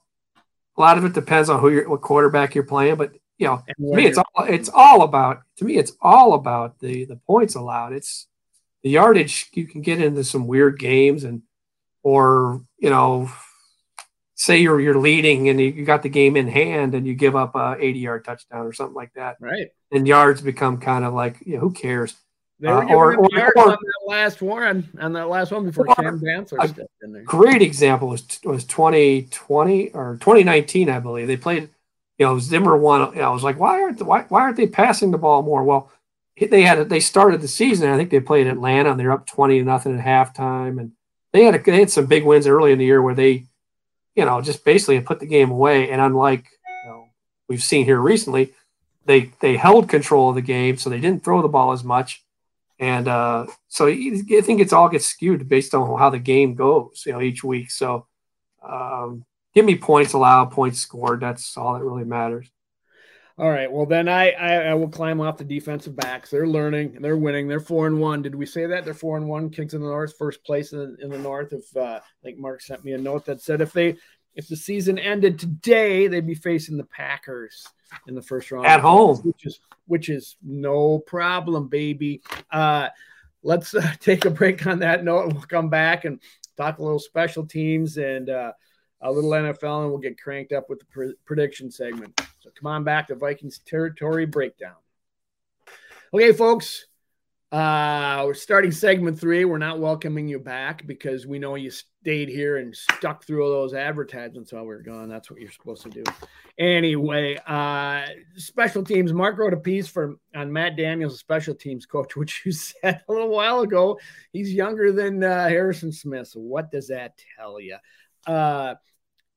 a lot of it depends on who you're, what quarterback you're playing. But you know, to me, it's all it's all about. To me, it's all about the the points allowed. It's the yardage. You can get into some weird games, and or you know, say you're you're leading and you got the game in hand, and you give up a 80 yard touchdown or something like that. Right. And yards become kind of like, you know, who cares? They were uh, or, or, yards or, on that last one, on that last one before Cam Dantzler stepped in there. Great example was was 2020 or 2019, I believe. They played you know, Zimmer won. You know, I was like, why aren't why why aren't they passing the ball more? Well, they had they started the season. I think they played Atlanta and they're up twenty to nothing at halftime, and they had a, they had some big wins early in the year where they, you know, just basically put the game away. And unlike you know, we've seen here recently, they they held control of the game, so they didn't throw the ball as much. And uh, so I think it's all gets skewed based on how the game goes, you know, each week. So um, give me points allowed, points scored. That's all that really matters. All right. Well, then I, I, I will climb off the defensive backs. They're learning. They're winning. They're four and one. Did we say that they're four and one? Kings in the North, first place in the, in the North. If uh, I think Mark sent me a note that said if they if the season ended today, they'd be facing the Packers in the first round at home, which is which is no problem, baby. Uh, let's uh, take a break on that note, and we'll come back and talk a little special teams and uh, a little NFL, and we'll get cranked up with the pr- prediction segment. So come on back to Vikings territory breakdown. Okay, folks. Uh, we're starting segment three. We're not welcoming you back because we know you stayed here and stuck through all those advertisements while we were gone. That's what you're supposed to do. Anyway, uh, special teams. Mark wrote a piece for on Matt Daniels, special teams coach, which you said a little while ago. He's younger than uh, Harrison Smith. So what does that tell you? Uh,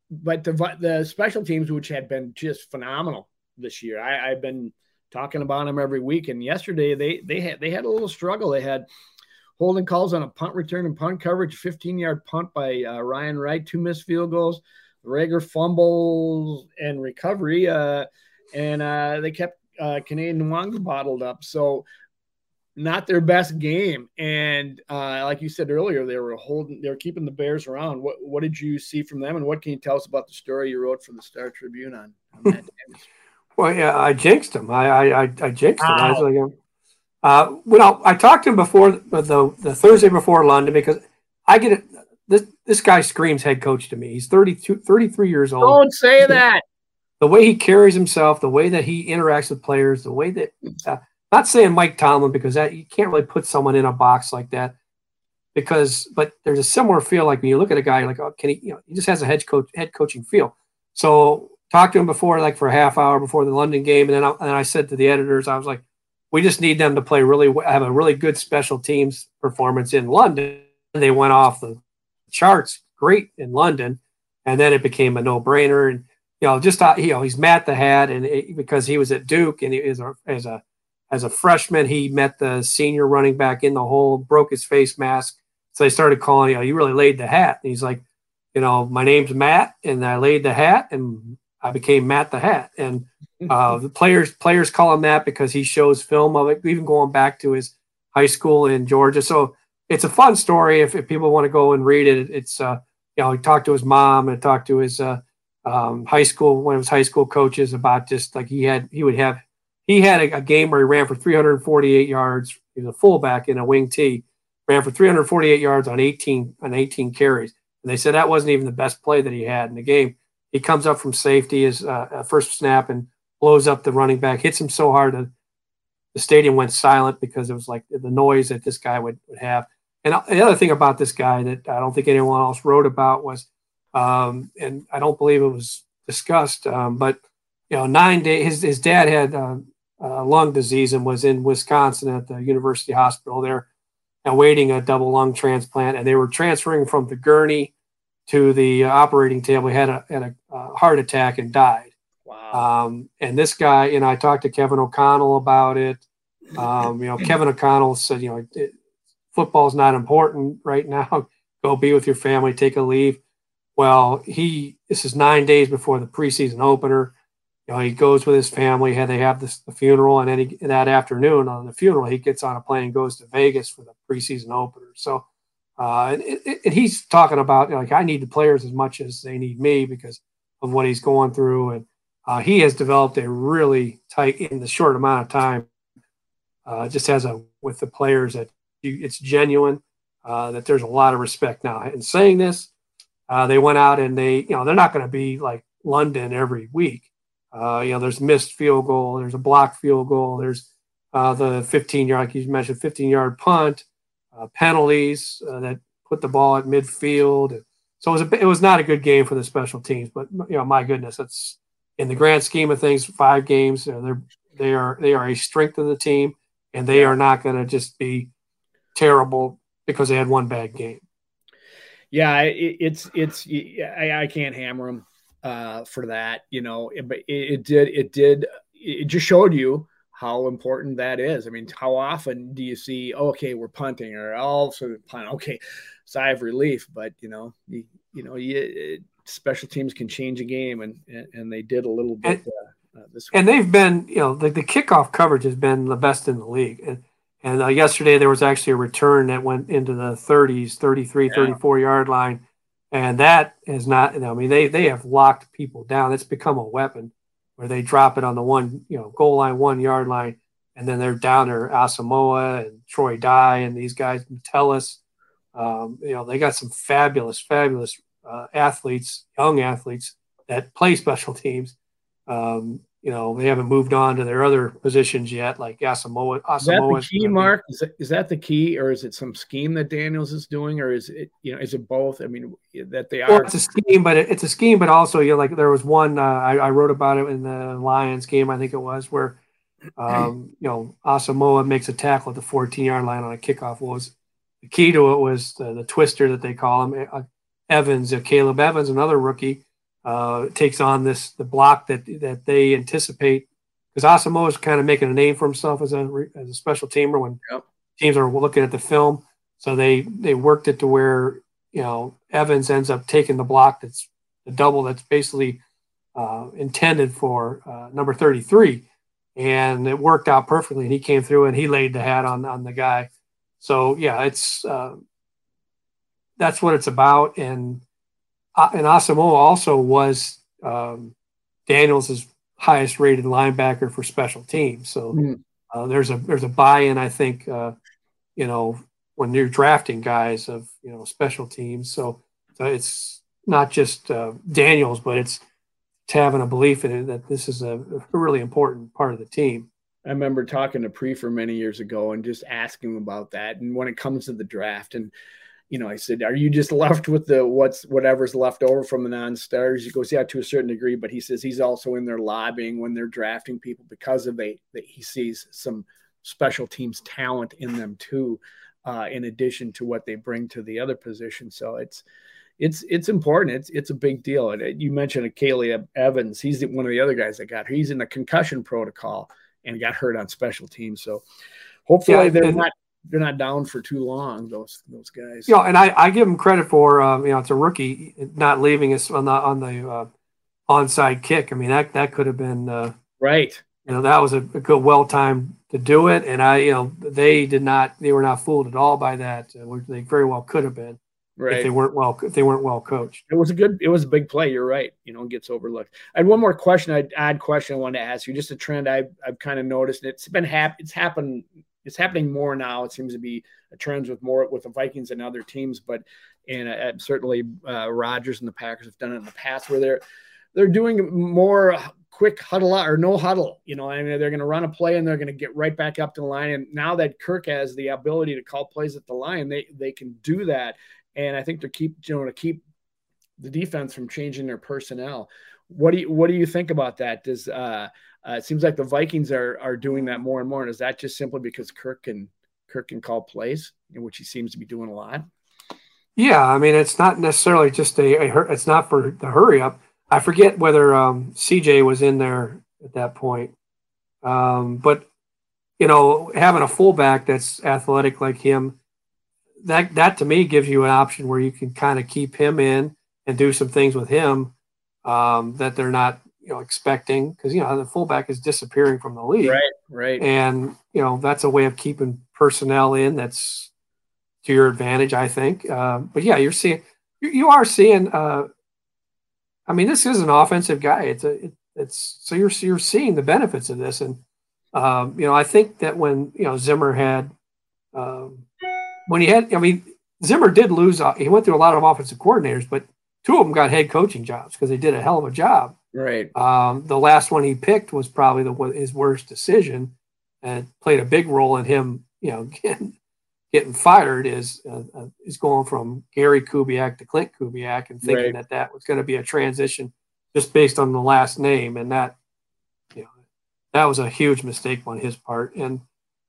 but the the special teams, which had been just phenomenal this year, I, I've been talking about them every week. And yesterday they they had they had a little struggle. They had holding calls on a punt return and punt coverage, 15 yard punt by uh, Ryan Wright, two missed field goals, Reagor fumbles and recovery, uh, and uh, they kept uh, Canadian Nwanga bottled up. So not their best game. And uh, like you said earlier, they were holding, they were keeping the Bears around. What what did you see from them, and what can you tell us about the story you wrote for the Star Tribune on, on that? Well, yeah, I jinxed him. I I, I, jinxed him. I was like, um, uh, well, I talked to him before the the Thursday before London because I get it. This this guy screams head coach to me. He's 32, 33 years old. Don't say that. The way he carries himself, the way that he interacts with players, the way that uh, not saying Mike Tomlin because that you can't really put someone in a box like that. Because, but there's a similar feel like when you look at a guy, like, oh, can he? You know, he just has a head coach, head coaching feel. So talked to him before, like for a half hour before the London game, and then I, and I said to the editors, I was like, we just need them to play really have a really good special teams performance in London. And they went off the charts great in London, and then it became a no brainer. And you know, just uh, you know, he's Matt the Hat, and it, because he was at Duke and he is a, as a as a freshman, he met the senior running back in the hole, broke his face mask. So they started calling, you know, you really laid the hat. And he's like, you know, my name's Matt, and I laid the hat, and I became Matt the Hat. And uh, the players players call him that because he shows film of it, even going back to his high school in Georgia. So it's a fun story if, if people want to go and read it. It's uh, you know, he talked to his mom and talked to his uh, um, high school one of his high school coaches about just like he had he would have he had a, a game where he ran for 348 yards. He was a fullback in a wing tee, ran for 348 yards on 18 on 18 carries. And they said that wasn't even the best play that he had in the game. He comes up from safety his uh, first snap and blows up the running back, hits him so hard that the stadium went silent because it was like the noise that this guy would, would have. And the other thing about this guy that I don't think anyone else wrote about was, um, and I don't believe it was discussed, um, but you know, nine days. His his dad had uh, uh, lung disease and was in Wisconsin at the University Hospital there, awaiting a double lung transplant. And they were transferring from the gurney to the operating table. He had a had a uh, heart attack and died. Wow. Um, and this guy, and I talked to Kevin O'Connell about it. Um, you know, Kevin O'Connell said, you know, football's not important right now. Go be with your family, take a leave. Well, he this is nine days before the preseason opener. You know, he goes with his family. Had they have this the funeral, and then he, that afternoon on the funeral, he gets on a plane and goes to Vegas for the preseason opener. So, uh, and, and he's talking about you know, like I need the players as much as they need me because of what he's going through, and uh, he has developed a really tight in the short amount of time. Uh, just has a with the players that you, it's genuine. Uh, that there's a lot of respect now. And saying this, uh, they went out and they, you know, they're not going to be like London every week. Uh, you know, there's missed field goal, there's a blocked field goal, there's uh, the 15 yard, like you mentioned, 15 yard punt, penalties that put the ball at midfield. So it was a, it was not a good game for the special teams, but you know, my goodness, that's in the grand scheme of things, five games, they're they are they are a strength of the team, and they are not going to just be terrible because they had one bad game. Yeah, it, it's it's I, I, can't hammer them uh, for that, you know. But it, it, did it did it just showed you how important that is. I mean, how often do you see? okay, we're punting, or all sort of punt. Okay, sigh of relief. But you know, you, you know, you, special teams can change a game, and and they did a little bit. And, uh, uh, this and they've been, you know, the, the kickoff coverage has been the best in the league. And, and uh, yesterday there was actually a return that went into the 30s, 33, yeah. 34 yard line. And that is not, I mean, they, they have locked people down. It's become a weapon where they drop it on the one, you know, goal line, one yard line. And then they're down there, Asamoah and Troy Dye and these guys, Metellus. Um, you know, they got some fabulous, fabulous uh, athletes, young athletes that play special teams. Um, you know, they haven't moved on to their other positions yet, like Asamoah. Asamoah is that the key, Mark? Is that, is that the key, or is it some scheme that Daniels is doing, or is it, you know, is it both? I mean, that they are. Well, it's a scheme, but it, it's a scheme, but also, you know, like there was one uh, I, I, wrote about it in the Lions game, I think it was, where, um, you know, Asamoah makes a tackle at the 14 yard line on a kickoff. Was the key to it was the, the twister that they call him, uh, Evans, uh, Caleb Evans, another rookie uh, takes on this the block that that they anticipate because Asamoah is kind of making a name for himself as a as a special teamer when yep. teams are looking at the film. So they they worked it to where you know Evans ends up taking the block that's the double that's basically uh, intended for uh, number 33 and it worked out perfectly and he came through and he laid the hat on on the guy so yeah it's uh, that's what it's about and uh, and Asamoah also was um, Daniels' highest rated linebacker for special teams. So mm. uh, there's a there's a buy-in, I think, uh, you know, when you're drafting guys of you know special teams. So, so it's not just uh, Daniels, but it's, it's having a belief in it that this is a, a really important part of the team. I remember talking to Priefer many years ago and just asking him about that. And when it comes to the draft, and you know, I said, "Are you just left with the what's whatever's left over from the non-stars?" He goes, "Yeah, to a certain degree," but he says he's also in there lobbying when they're drafting people because of they that he sees some special teams talent in them too, uh, in addition to what they bring to the other position. So it's it's it's important. It's it's a big deal. And uh, you mentioned Caleb Evans. He's one of the other guys that got. He's in the concussion protocol and got hurt on special teams. So hopefully yeah, they're not they're not down for too long. Those those guys. Yeah, you know, and I, I give them credit for um, you know it's a rookie not leaving us on the on the uh, onside kick. I mean that that could have been uh, right. You know that was a, a good well time to do it, and I you know they did not they were not fooled at all by that. Uh, they very well could have been. Right. If they weren't well, if they weren't well coached, it was a good, it was a big play. You're right. You know, it gets overlooked. I had one more question, I'd add question I wanted to ask you. Just a trend I've, I've kind of noticed. It's been hap- It's happened it's happening more now. It seems to be a trend with more with the Vikings and other teams, but and uh, certainly uh, Rodgers and the Packers have done it in the past where they're they're doing more quick huddle or no huddle. You know, I mean, they're going to run a play and they're going to get right back up to the line. And now that Kirk has the ability to call plays at the line, they they can do that. And I think to keep you know to keep the defense from changing their personnel. What do you what do you think about that? Does uh, uh, it seems like the Vikings are are doing that more and more. And is that just simply because Kirk can Kirk can call plays, in which he seems to be doing a lot? Yeah, I mean it's not necessarily just a, a it's not for the hurry up. I forget whether um, CJ was in there at that point, um, but you know having a fullback that's athletic like him, that that to me gives you an option where you can kind of keep him in and do some things with him um, that they're not you know expecting because you know the fullback is disappearing from the league. Right right. And you know that's a way of keeping personnel in that's to your advantage i think. Uh, but yeah you're seeing you, you are seeing uh, i mean this is an offensive guy. It's a it, it's so you're you're seeing the benefits of this. And um, you know i think that when you know zimmer had um, when he had i mean zimmer did lose uh, he went through a lot of offensive coordinators but two of them got head coaching jobs because they did a hell of a job Right. Um, the last one he picked was probably the his worst decision, and played a big role in him, you know, getting, getting fired. Is uh, uh, is going from Gary Kubiak to Klint Kubiak, and thinking right. that that was going to be a transition just based on the last name, and that, you know, that was a huge mistake on his part. And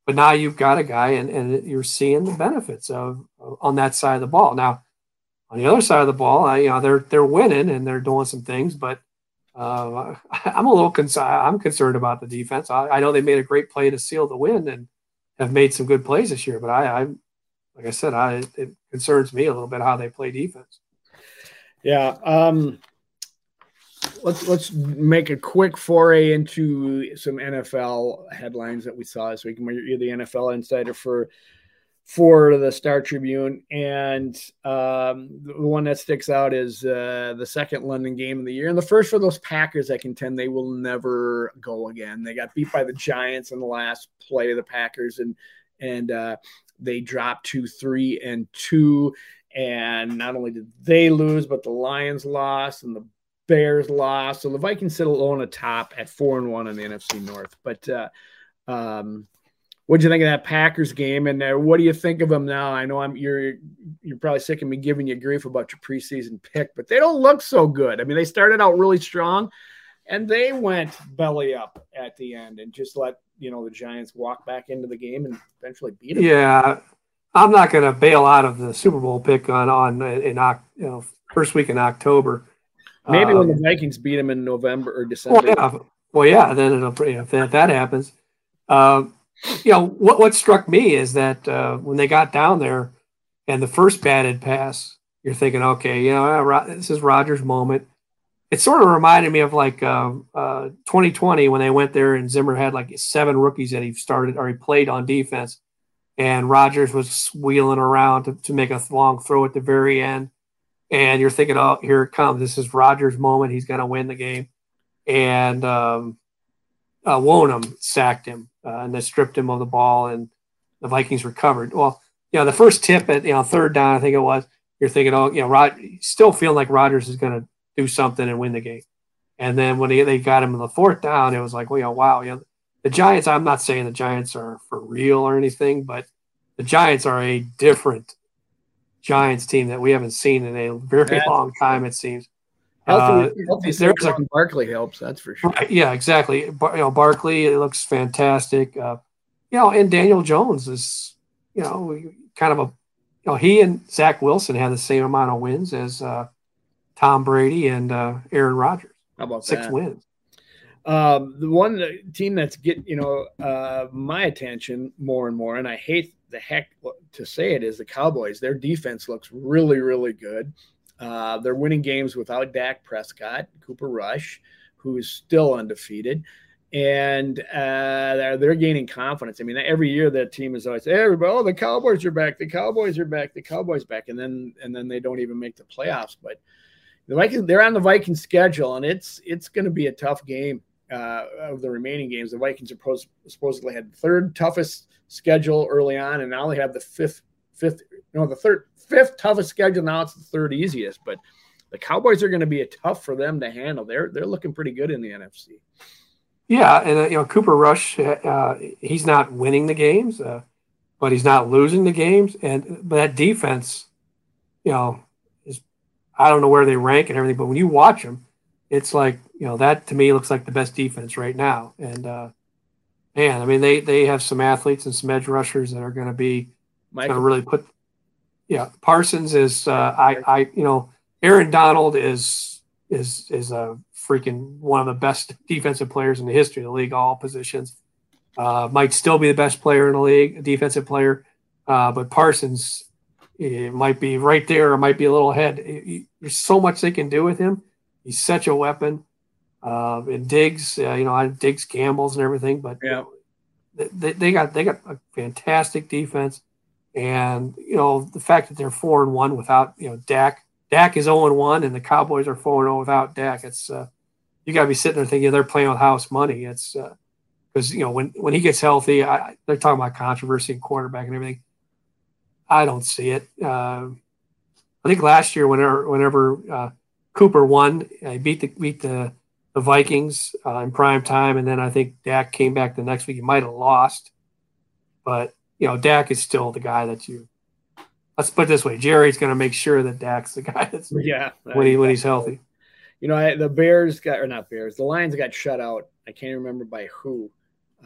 but now you've got a guy, and and you're seeing the benefits of, of on that side of the ball. Now, on the other side of the ball, I, you know, they're they're winning and they're doing some things, but uh, I'm a little concerned. I'm concerned about the defense. I, I, know they made a great play to seal the win and have made some good plays this year, but I, I like I said, I it concerns me a little bit how they play defense. Yeah. Um, let's let's make a quick foray into some NFL headlines that we saw this week. You're the NFL insider for for the Star Tribune. And um, the one that sticks out is uh, the second London game of the year. And the first for those Packers I contend they will never go again. They got beat by the Giants in the last play of the Packers. And, and uh, they dropped to three and two. And not only did they lose, but the Lions lost and the Bears lost. So the Vikings sit alone atop at four and one in the NFC North. But uh, um, what do you think of that Packers game? And uh, what do you think of them now? I know I'm you're you're probably sick of me giving you grief about your preseason pick, but they don't look so good. I mean, they started out really strong, and they went belly up at the end and just let you know the Giants walk back into the game and eventually beat them. Yeah, I'm not going to bail out of the Super Bowl pick on on in you know first week in October. Maybe um, when the Vikings beat them in November or December. Well, yeah, well, yeah then it'll if that, if that happens. Uh, you know what what struck me is that uh, when they got down there and the first batted pass, you're thinking, okay, you know, this is Rodgers' moment. It sort of reminded me of like uh, uh, 2020 when they went there and Zimmer had like seven rookies that he started or he played on defense, and Rodgers was wheeling around to, to make a long throw at the very end, and you're thinking, oh, here it comes. This is Rodgers' moment. He's going to win the game, and um, uh, Wonnum sacked him uh, and they stripped him of the ball, and the Vikings recovered. Well, you know, the first tip at you know third down, I think it was. You're thinking, oh, you know, Rod, still feeling like Rodgers is going to do something and win the game. And then when they, they got him in the fourth down, it was like, well, you know, wow, you know, the Giants. I'm not saying the Giants are for real or anything, but the Giants are a different Giants team that we haven't seen in a very long time. It seems. Healthy, uh, healthy there's like Barkley helps, that's for sure. Yeah, exactly. Bar, you know, Barkley it looks fantastic. Uh, you know, and Daniel Jones is, you know, kind of a, you know, he and Zach Wilson had the same amount of wins as uh, Tom Brady and uh, Aaron Rodgers. How about six that? wins? Um, the one team that's getting you know uh, my attention more and more, and I hate the heck to say it, is the Cowboys. Their defense looks really, really good. Uh, they're winning games without Dak Prescott, Cooper Rush, who's still undefeated, and uh, they're, they're, gaining confidence. I mean, every year that team is always, hey, everybody, oh, the Cowboys are back, the Cowboys are back, the Cowboys back, and then and then they don't even make the playoffs. But the Vikings, they're on the Vikings schedule, and it's it's going to be a tough game. Uh, of the remaining games, the Vikings are supposedly had the third toughest schedule early on, and now they have the fifth fifth, you know, the third fifth toughest schedule. Now it's the third easiest, but the Cowboys are going to be a tough for them to handle. They're they're looking pretty good in the NFC. Yeah, and uh, you know Cooper Rush, uh, he's not winning the games, uh, but he's not losing the games, and but that defense, you know, is I don't know where they rank and everything, but when you watch them, it's like you know that to me looks like the best defense right now, and uh, man, I mean they they have some athletes and some edge rushers that are going to be to really put yeah, Parsons is uh, I I you know Aaron Donald is is is a freaking one of the best defensive players in the history of the league, all positions. Uh, might still be the best player in the league, a defensive player, uh, but Parsons it might be right there, or might be a little ahead. there's so much they can do with him. He's such a weapon. Uh, and Diggs, uh, you know, I Diggs gambles and everything, but yeah. they, they got they got a fantastic defense. And you know the fact that they're four and one without you know Dak. Dak is zero and one, and the Cowboys are four and zero without Dak. It's uh, you got to be sitting there thinking they're playing with house money. It's because uh, you know when when he gets healthy, I, they're talking about controversy and quarterback and everything. I don't see it. Uh, I think last year, whenever whenever uh, Cooper won, he beat the beat the the Vikings uh, in prime time, and then I think Dak came back the next week. He might have lost, but you know, Dak is still the guy that you. Let's put it this way: Jerry's going to make sure that Dak's the guy that's yeah when he when he's healthy. You know, I, the Bears got or not Bears, the Lions got shut out. I can't remember by who.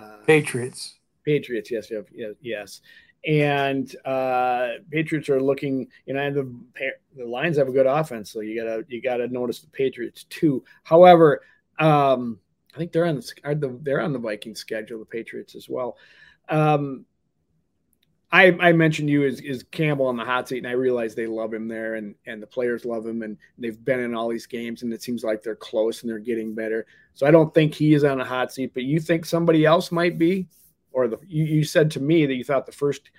Uh, Patriots. Patriots, yes, yes, yes. And uh, Patriots are looking. You know, the the Lions have a good offense, so you gotta you gotta notice the Patriots too. However, um, I think they're on the they're on the Vikings schedule, the Patriots as well. Um, I, I mentioned you as, as Campbell on the hot seat, and I realize they love him there, and and the players love him, and they've been in all these games, and it seems like they're close and they're getting better. So I don't think he is on a hot seat, but you think somebody else might be, or the you, you said to me that you thought the first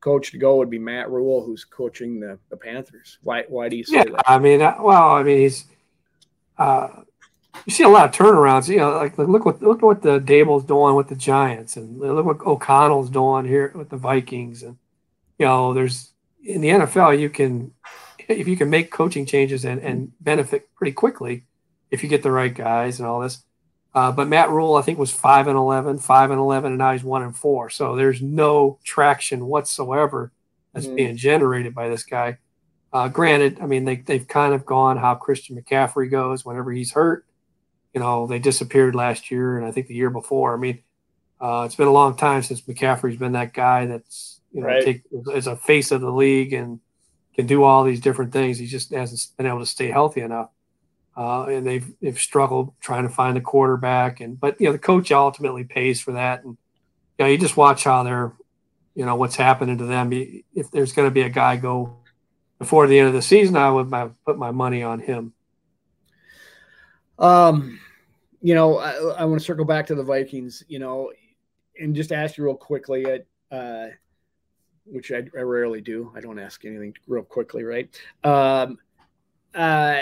coach to go would be Matt Rhule, who's coaching the, the Panthers. Why why do you say yeah, that? I mean, uh, well, I mean he's. Uh, you see a lot of turnarounds. You know, like look what look what the Daboll's doing with the Giants, and look what O'Connell's doing here with the Vikings, and you know, there's in the NFL, you can if you can make coaching changes and, and benefit pretty quickly if you get the right guys and all this. Uh, but Matt Rhule, I think, was five and 11, 5 and 11, and now he's one and four. So there's no traction whatsoever that's mm. being generated by this guy. Uh, granted, I mean, they, they've kind of gone how Christian McCaffrey goes whenever he's hurt. You know, they disappeared last year and I think the year before. I mean, uh, it's been a long time since McCaffrey's been that guy that's, you know, right. take, is a face of the league and can do all these different things. He just hasn't been able to stay healthy enough. Uh, and they've they've struggled trying to find a quarterback. And but you know the coach ultimately pays for that. And you know you just watch how they're, you know what's happening to them. If there's going to be a guy go before the end of the season, I would put my money on him. Um, you know, I, I want to circle back to the Vikings. You know, and just ask you real quickly at. Uh, which I, I, rarely do. I don't ask anything real quickly, right? Um, uh,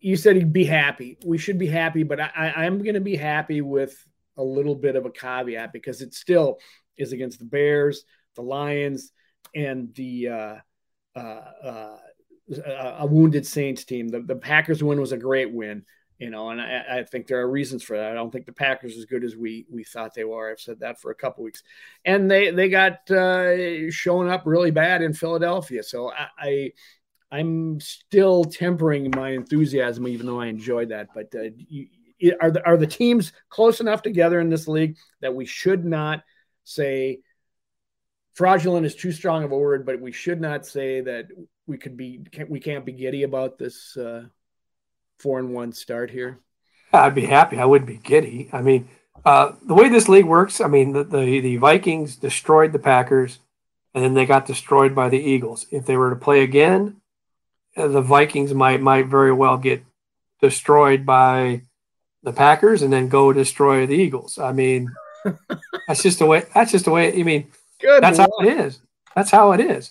you said he'd be happy. We should be happy, but I, I'm going to be happy with a little bit of a caveat because it still is against the Bears, the Lions, and the uh, uh, uh, a wounded Saints team. The, the Packers win was a great win, you know, and I, I, think there are reasons for that. I don't think the Packers as good as we we thought they were. I've said that for a couple weeks, and they they got uh, showing up really bad in Philadelphia. So I, I I'm still tempering my enthusiasm, even though I enjoyed that. But uh, you, are the, are the teams close enough together in this league that we should not say fraudulent is too strong of a word, but we should not say that we could be we can't be giddy about this uh, four and one start here. I'd be happy. I wouldn't be giddy. I mean, uh, the way this league works, I mean, the, the the Vikings destroyed the Packers, and then they got destroyed by the Eagles. If they were to play again, the Vikings might might very well get destroyed by the Packers and then go destroy the Eagles. I mean, that's just the way. That's just the way. I mean, Good that's how it is. That's how it is.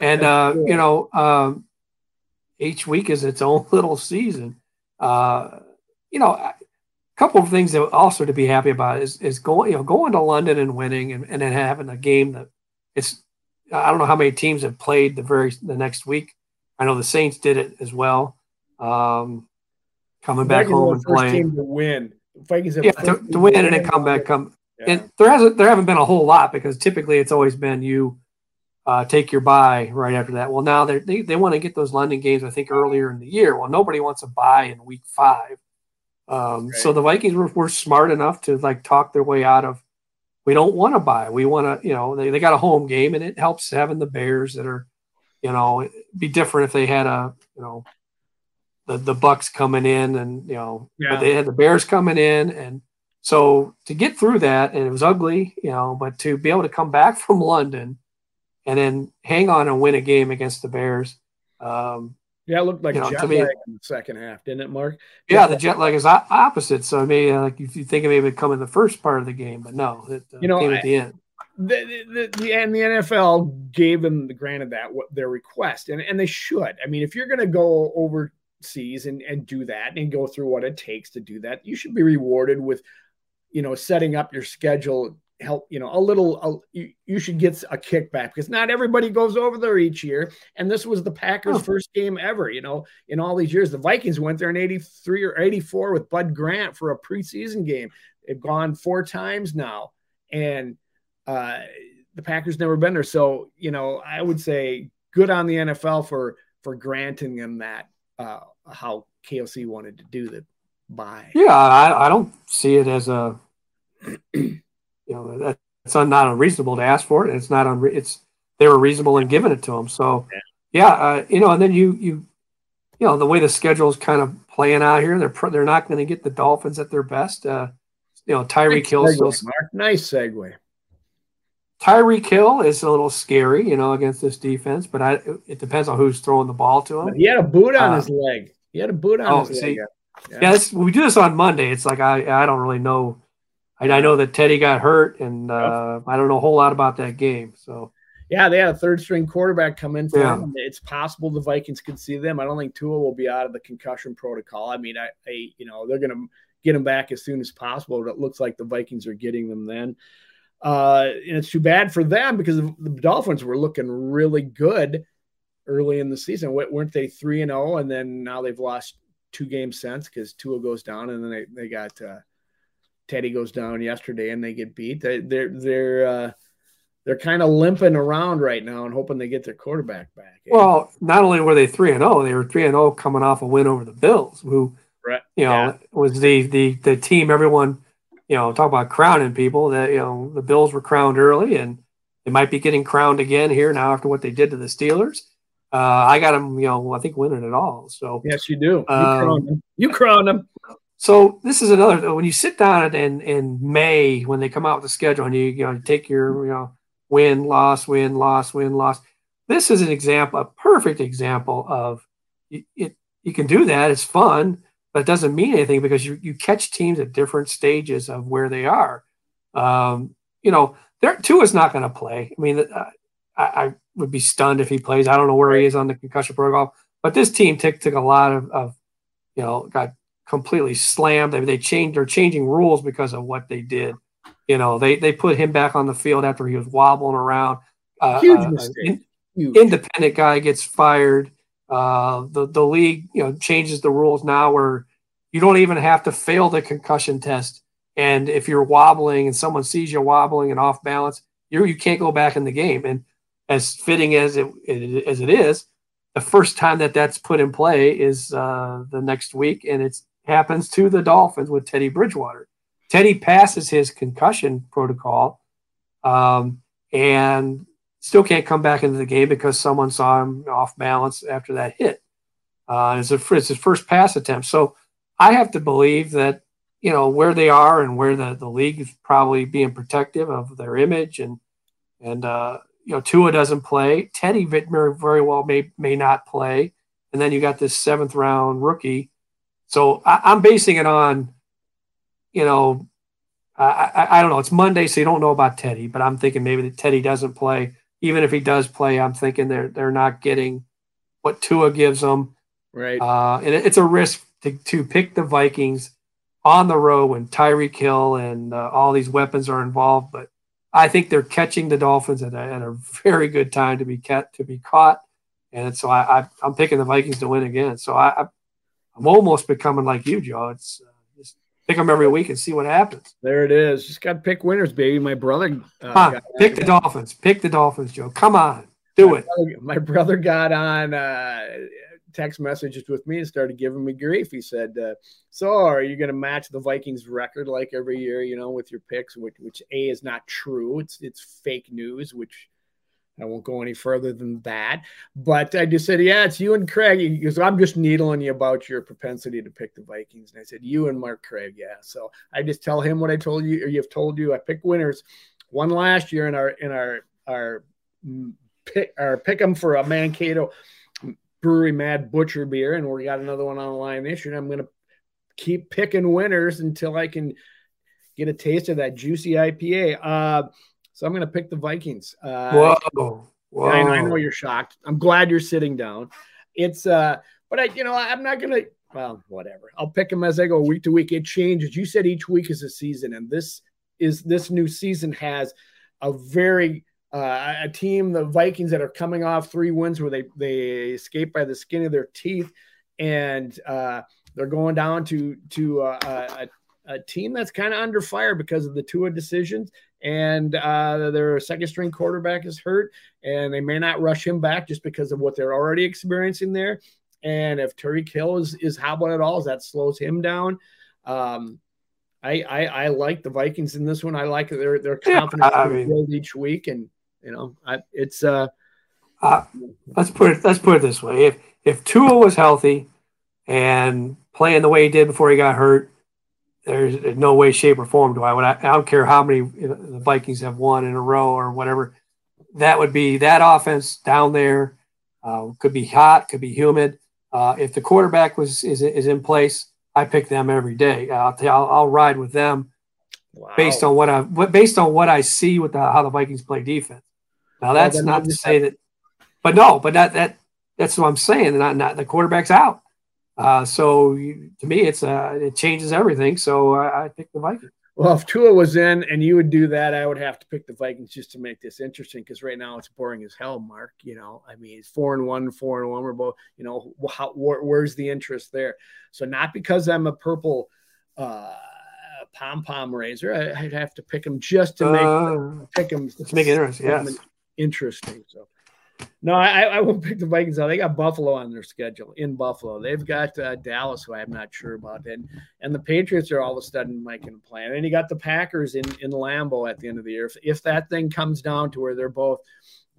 And uh, you know, um, each week is its own little season. Uh, you know, a couple of things that also to be happy about is is going you know going to London and winning and, and then having a game that it's I don't know how many teams have played the very the next week I know the Saints did it as well. Um, coming back home and playing to win. Vikings yeah, to, to win and then come back. Come yeah. and there hasn't there haven't been a whole lot because typically it's always been you uh, take your bye right after that. Well, now they they want to get those London games. I think earlier in the year. Well, nobody wants a bye in week five. Um, right. So the Vikings were, were smart enough to like talk their way out of. We don't want to buy. We want to, you know, they, they got a home game, and it helps having the Bears that are you know, be different if they had a, you know, the the Bucs coming in and you know, yeah. but they had the Bears coming in, and so to get through that, and it was ugly, you know, but to be able to come back from London and then hang on and win a game against the Bears. Um, yeah, it looked like you know, jet lag in the second half, didn't it, Mark? Jet yeah, the jet lag is opposite. So I mean, like if you think it maybe come in the first part of the game, but no, it uh, you know, came I, at the end the, the, the, and the NFL gave them the granted that what their request and, and they should. I mean, if you're going to go overseas and, and do that and go through what it takes to do that, you should be rewarded with, you know, setting up your schedule. Help, you know, a little, a, you, you, should get a kickback because not everybody goes over there each year. And this was the Packers' oh. first game ever, you know, in all these years. The Vikings went there in 83 or 84 with Bud Grant for a preseason game. They've gone four times now. And uh, the Packers never been there. So, you know, I would say good on the NFL for for granting them that uh, how KOC wanted to do the bye. Yeah, I, I don't see it as a you know that it's not unreasonable to ask for it. It's not unre- it's they were reasonable in giving it to them. So yeah, uh, you know, and then you you you know the way the schedule is kind of playing out here, they're they're not going to get the Dolphins at their best. Uh, you know, Tyreek Hill still nice segue. Tyreek Hill is a little scary, you know, against this defense, but I, it depends on who's throwing the ball to him. He had a boot on uh, his leg. He had a boot on oh, his see, leg. Yeah, yeah we do this on Monday. It's like I, I don't really know. I, I know that Teddy got hurt, and uh, I don't know a whole lot about that game. So, yeah, they had a third string quarterback come in for yeah. them. It's possible the Vikings could see them. I don't think Tua will be out of the concussion protocol. I mean, I, I you know, they're going to get him back as soon as possible. But it looks like the Vikings are getting them then. Uh, and it's too bad for them because the Dolphins were looking really good early in the season. weren't they three and zero, oh, and then now they've lost two games since because Tua goes down, and then they they got uh, Teddy goes down yesterday, and they get beat. They, they're they're uh, they're kind of limping around right now and hoping they get their quarterback back. Eh? Well, not only were they three and zero, oh, they were three and zero coming off a win over the Bills, who right. you know yeah. was the the the team everyone you know talk about crowning people that you know the Bills were crowned early and they might be getting crowned again here now after what they did to the Steelers. Uh, I got them, you know, I think winning it all. So yes, you do. You um, crown them. You crown them. So this is another when you sit down in in May when they come out with the schedule and you you know take your you know win loss win loss win loss. This is an example, a perfect example of it. it you can do that. It's fun, but it doesn't mean anything because you you catch teams at different stages of where they are. Um, you know, there Tua is not going to play. I mean, uh, I, I, would be stunned if he plays. I don't know where he is on the concussion protocol, but this team took took a lot of, of you know got completely slammed. They, they changed they're changing rules because of what they did. You know, they they put him back on the field after he was wobbling around. Uh, Huge uh, mistake. In, independent guy gets fired. Uh, the the league you know changes the rules now where you don't even have to fail the concussion test. And if you're wobbling and someone sees you wobbling and off balance, you you can't go back in the game. And as fitting as it, it as it is, the first time that that's put in play is uh, the next week, and it happens to the Dolphins with Teddy Bridgewater. Teddy passes his concussion protocol, um, and still can't come back into the game because someone saw him off balance after that hit. Uh, it's, a, it's his first pass attempt. So I have to believe that you know where they are and where the, the league is probably being protective of their image and and uh, you know, Tua doesn't play. Teddy Whitmer very well may may not play, and then you got this seventh round rookie. So I, am basing it on, you know, I, I, I don't know. It's Monday, so you don't know about Teddy, but I'm thinking maybe that Teddy doesn't play. Even if he does play, I'm thinking they're they're not getting what Tua gives them. Right. Uh, and it, it's a risk to to pick the Vikings on the road when Tyreek Hill and uh, all these weapons are involved, but I think they're catching the Dolphins at a, at a very good time to be cat to be caught, and so I, I am picking the Vikings to win again. So I, I am almost becoming like you, Joe. It's uh, just pick them every week and see what happens. There it is. Just got to pick winners, baby. My brother. Uh, pick the Dolphins. Pick the Dolphins, Joe. Come on, do my it. Brother, my brother got on. Uh, text messages with me and started giving me grief. He said, uh, "So, are you going to match the Vikings record like every year? You know, with your picks, which, which a is not true. It's it's fake news, which." I won't go any further than that. But I just said, yeah, it's you and Craig. Because I'm just needling you about your propensity to pick the Vikings. And I said, you and Mark Craig, yeah. So I just tell him what I told you, or you've told you. I picked winners. One last year in our in our our mm, pick our pick them for a Mankato Brewery Mad Butcher beer, and we got another one on the line this year. I'm going to keep picking winners until I can get a taste of that juicy IPA. Uh, so I'm going to pick the Vikings. Uh, Whoa. Whoa. I, I, know you're shocked. I'm glad you're sitting down. It's, uh, but I, you know, I'm not going to, well, whatever. I'll pick them as I go week to week. It changes. You said each week is a season, and this is this new season has a very uh, a team, the Vikings, that are coming off three wins where they they escape by the skin of their teeth, and uh, they're going down to to uh, a, a, team that's kind of under fire because of the Tua decisions, and uh, their second string quarterback is hurt, and they may not rush him back just because of what they're already experiencing there. And if Terry Hill is is hobbling at all, that slows him down. Um, I, I, I like the Vikings in this one. I like their their confidence yeah, I mean, each week, and you know, I, it's uh, uh, let's put it let's put it this way: if if Tua was healthy and playing the way he did before he got hurt, there's no way, shape, or form do I would I, I don't care how many you know, the Vikings have won in a row or whatever. That would be that offense down there. Uh, could be hot, could be humid. Uh, if the quarterback was is, is in place, I pick them every day. I'll, I'll, I'll ride with them wow. based on what I based on what I see with the, how the Vikings play defense. Now that's well, not to say that, but no, but that that that's what I'm saying. Not not the quarterback's out. Uh, so you, to me, it's uh, it changes everything. So I, I pick the Vikings. Well, if Tua was in and you would do that, I would have to pick the Vikings just to make this interesting because right now it's boring as hell, Mark. You know, I mean, it's four and one, four and one. We're both, you know, how, where, where's the interest there? So, not because I'm a purple uh, pom pom raiser, I, would have to pick them just to make uh, pick them. Let's make it interesting. Yes. Interesting. So, no, I, I won't pick the Vikings out. They got Buffalo on their schedule in Buffalo. They've got uh, Dallas, who I'm not sure about, and and the Patriots are all of a sudden making a plan. And you got the Packers in in Lambeau at the end of the year. If, if that thing comes down to where they're both,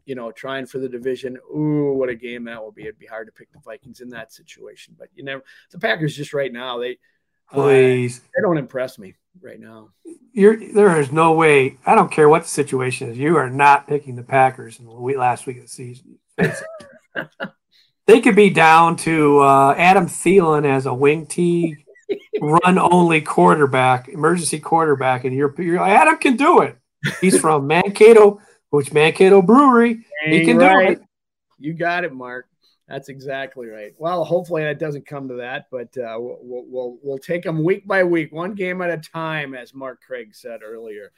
you know, trying for the division, ooh, what a game that will be! It'd be hard to pick the Vikings in that situation. But you know, the Packers just right now they please uh, they don't impress me right now. You're there is no way. I don't care what the situation is. You are not picking the Packers in the week, last week of the season. they could be down to uh, Adam Thielen as a wing T run only quarterback, emergency quarterback, and you're, you're Adam can do it. He's from Mankato, which Mankato Brewery. He can right. do it. You got it, Mark. That's exactly right. Well, hopefully that doesn't come to that, but uh, we'll, we'll we'll take them week by week, one game at a time, as Mark Craig said earlier.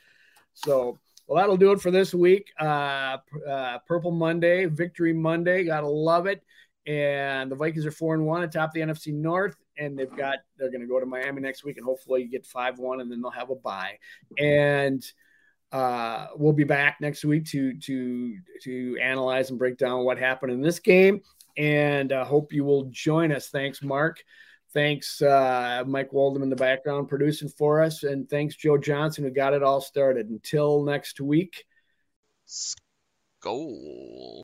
So, well, that'll do it for this week. Uh, uh, Purple Monday, Victory Monday, gotta love it. And the Vikings are four and one atop the NFC North, and they've got they're going to go to Miami next week, and hopefully you get five one, and then they'll have a bye. And uh, we'll be back next week to to to analyze and break down what happened in this game and uh, hope you will join us. Thanks, Mark. Thanks, uh, Mike Waldman in the background producing for us. And thanks, Joe Johnson, who got it all started. Until next week. Skol.